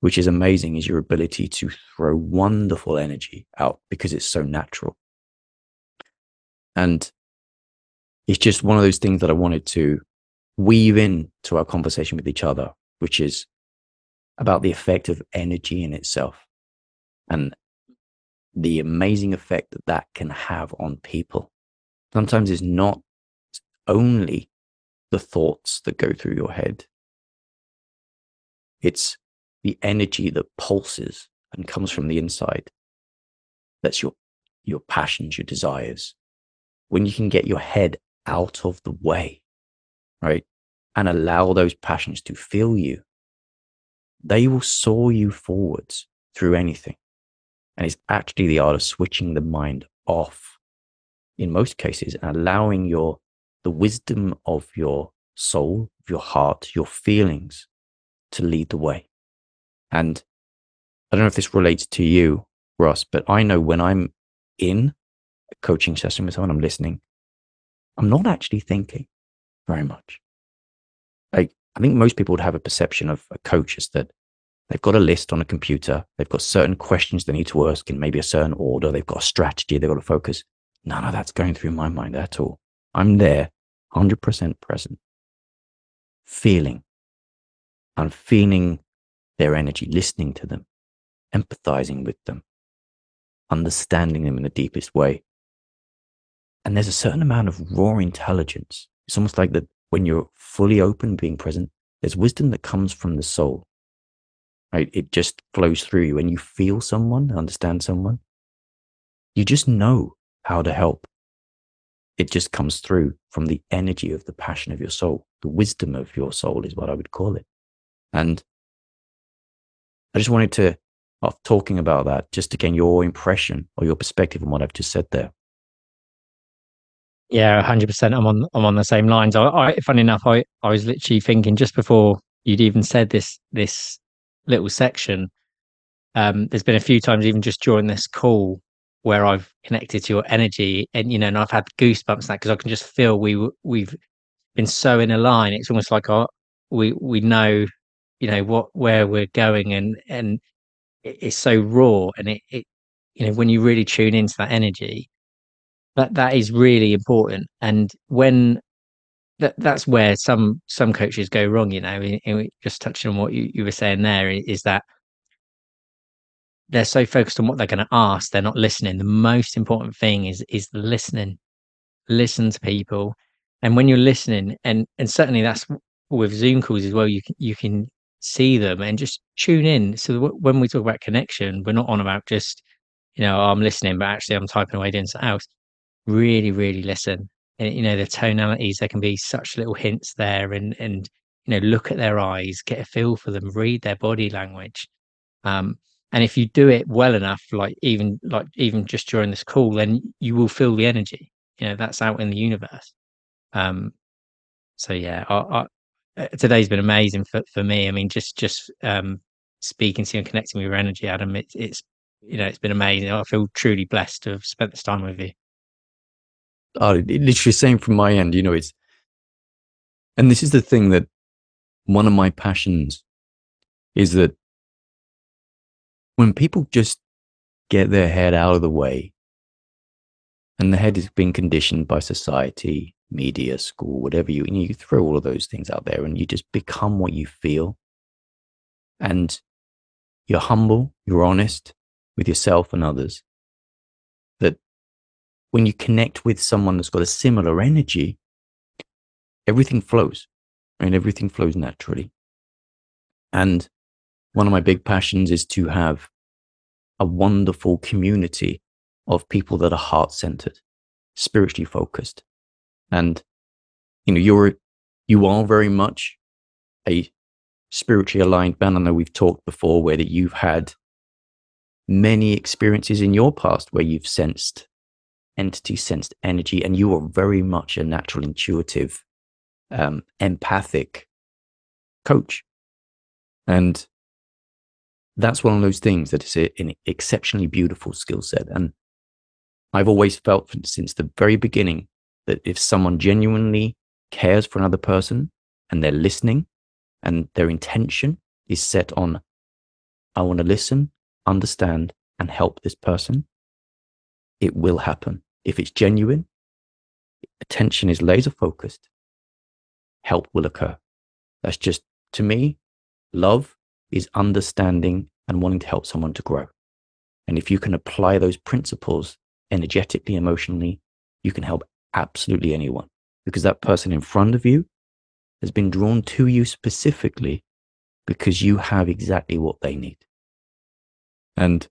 which is amazing, is your ability to throw wonderful energy out because it's so natural. And it's just one of those things that I wanted to weave in to our conversation with each other, which is about the effect of energy in itself and the amazing effect that that can have on people. Sometimes it's not only the thoughts that go through your head, it's the energy that pulses and comes from the inside. That's your, your passions, your desires. When you can get your head out of the way, right? And allow those passions to fill you, they will soar you forwards through anything. And it's actually the art of switching the mind off in most cases and allowing your the wisdom of your soul, your heart, your feelings to lead the way. And I don't know if this relates to you, Ross, but I know when I'm in a coaching session with someone, I'm listening, I'm not actually thinking very much. Like, I think most people would have a perception of a coach as that they've got a list on a computer, they've got certain questions they need to ask in maybe a certain order, they've got a strategy, they've got a focus. None of that's going through my mind at all. I'm there, 100% present, feeling. I'm feeling their energy, listening to them, empathizing with them, understanding them in the deepest way. And there's a certain amount of raw intelligence. It's almost like that when you're fully open, being present, there's wisdom that comes from the soul. Right? It just flows through you. When you feel someone, understand someone, you just know how to help. It just comes through from the energy of the passion of your soul. The wisdom of your soul is what I would call it. And I just wanted to, of talking about that, just to gain your impression or your perspective on what I've just said there. Yeah, hundred percent. I'm on. I'm on the same lines. I, I, funny enough, I, I was literally thinking just before you'd even said this this little section. Um, there's been a few times, even just during this call, where I've connected to your energy, and you know, and I've had goosebumps that because I can just feel we we've been so in a line. It's almost like our, we we know, you know, what where we're going, and and it's so raw, and it, it you know when you really tune into that energy that that is really important and when that that's where some some coaches go wrong you know just touching on what you, you were saying there is that they're so focused on what they're going to ask they're not listening. The most important thing is is listening. Listen to people. And when you're listening and and certainly that's with zoom calls as well you can you can see them and just tune in. So when we talk about connection we're not on about just you know oh, i'm listening but actually i'm typing away doing something else. Really, really listen. And, you know, the tonalities, there can be such little hints there and, and, you know, look at their eyes, get a feel for them, read their body language. Um, and if you do it well enough, like even, like even just during this call, then you will feel the energy, you know, that's out in the universe. Um, so yeah, I, I, uh, today's been amazing for, for me. I mean, just, just, um, speaking to you and connecting with your energy, Adam, it, it's, you know, it's been amazing. I feel truly blessed to have spent this time with you uh, literally same from my end. You know, it's, and this is the thing that one of my passions is that when people just get their head out of the way and the head is being conditioned by society, media, school, whatever you, you throw all of those things out there and you just become what you feel. And you're humble, you're honest with yourself and others when you connect with someone that's got a similar energy, everything flows and everything flows naturally. And one of my big passions is to have a wonderful community of people that are heart centered, spiritually focused. And, you know, you're, you are very much a spiritually aligned man. I know we've talked before where that you've had many experiences in your past where you've sensed entity, sensed energy, and you are very much a natural, intuitive, um, empathic coach. And that's one of those things that is an exceptionally beautiful skill set. And I've always felt since the very beginning that if someone genuinely cares for another person and they're listening and their intention is set on, I want to listen, understand, and help this person, it will happen. If it's genuine, attention is laser focused, help will occur. That's just, to me, love is understanding and wanting to help someone to grow. And if you can apply those principles energetically, emotionally, you can help absolutely anyone because that person in front of you has been drawn to you specifically because you have exactly what they need. And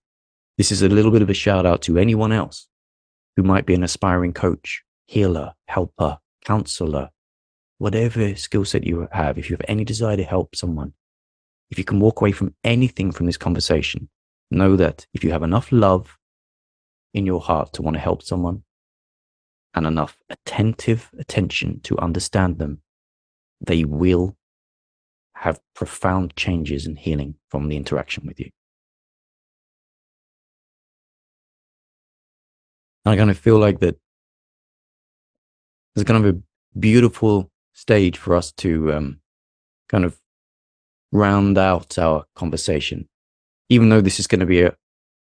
this is a little bit of a shout out to anyone else who might be an aspiring coach, healer, helper, counselor, whatever skill set you have. If you have any desire to help someone, if you can walk away from anything from this conversation, know that if you have enough love in your heart to want to help someone and enough attentive attention to understand them, they will have profound changes and healing from the interaction with you. I kind of feel like that there's kind of a beautiful stage for us to um, kind of round out our conversation, even though this is going to be a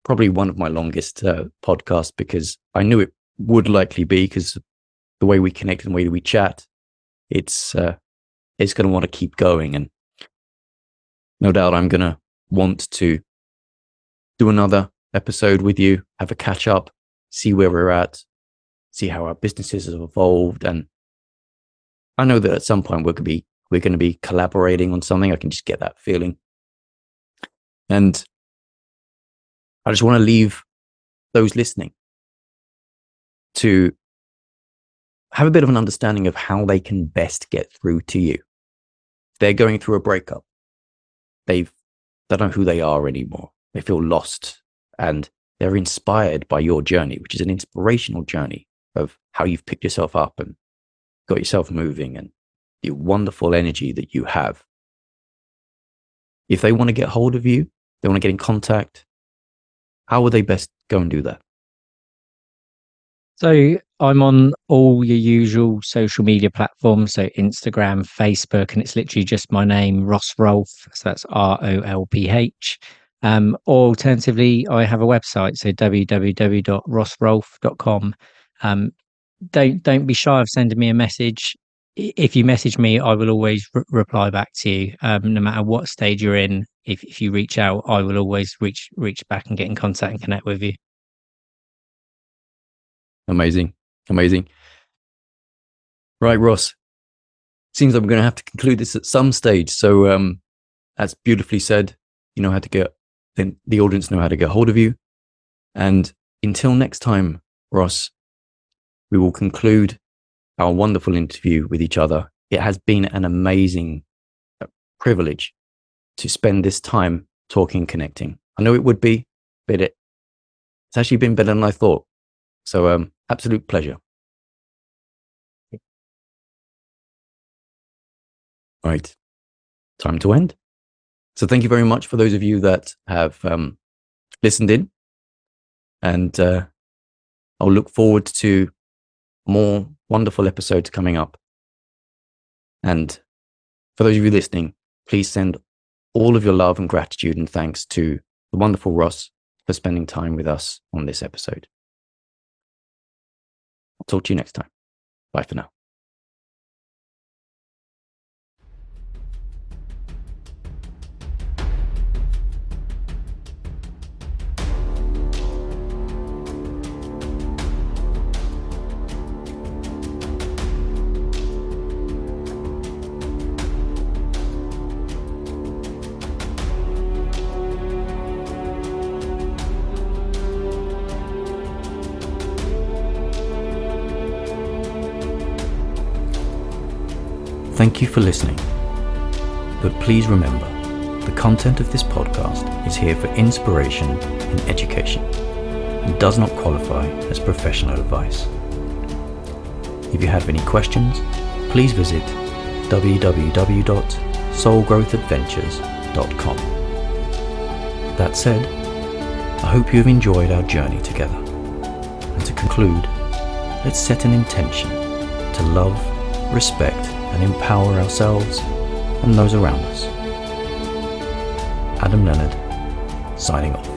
probably one of my longest uh, podcasts because I knew it would likely be because the way we connect and the way we chat, it's uh, it's going to want to keep going, and no doubt I'm going to want to do another episode with you, have a catch up, see where we're at, see how our businesses have evolved, and I know that at some point we're going to be we're going to be collaborating on something. I can just get that feeling, and I just want to leave those listening to have a bit of an understanding of how they can best get through to you. They're going through a breakup. They've, they don't know who they are anymore. They feel lost and they're inspired by your journey, which is an inspirational journey of how you've picked yourself up and got yourself moving and the wonderful energy that you have. If they want to get hold of you, they want to get in contact, how would they best go and do that? So I'm on all your usual social media platforms, so Instagram, Facebook, and it's literally just my name, Ross Rolph. So that's R O L P H. Um, or alternatively, I have a website, so www.rossrolph.com. Um, don't don't be shy of sending me a message. If you message me, I will always re- reply back to you, um, no matter what stage you're in. If if you reach out, I will always reach reach back and get in contact and connect with you. Amazing. Amazing. Right, Ross. Seems like we're going to have to conclude this at some stage. So, um, as beautifully said, you know how to get, then the audience know how to get hold of you. And until next time, Ross, we will conclude our wonderful interview with each other. It has been an amazing uh, privilege to spend this time talking, connecting. I know it would be, but it, it's actually been better than I thought. So, um, absolute pleasure. All right, time to end. So, thank you very much for those of you that have um, listened in, and uh, I'll look forward to more wonderful episodes coming up. And for those of you listening, please send all of your love and gratitude and thanks to the wonderful Ross for spending time with us on this episode. I'll talk to you next time. Bye for now. Thank you for listening. But please remember, the content of this podcast is here for inspiration and education and does not qualify as professional advice. If you have any questions, please visit www.soulgrowthadventures.com. That said, I hope you have enjoyed our journey together. And to conclude, let's set an intention to love, respect, and empower ourselves and those around us. Adam Leonard, signing off.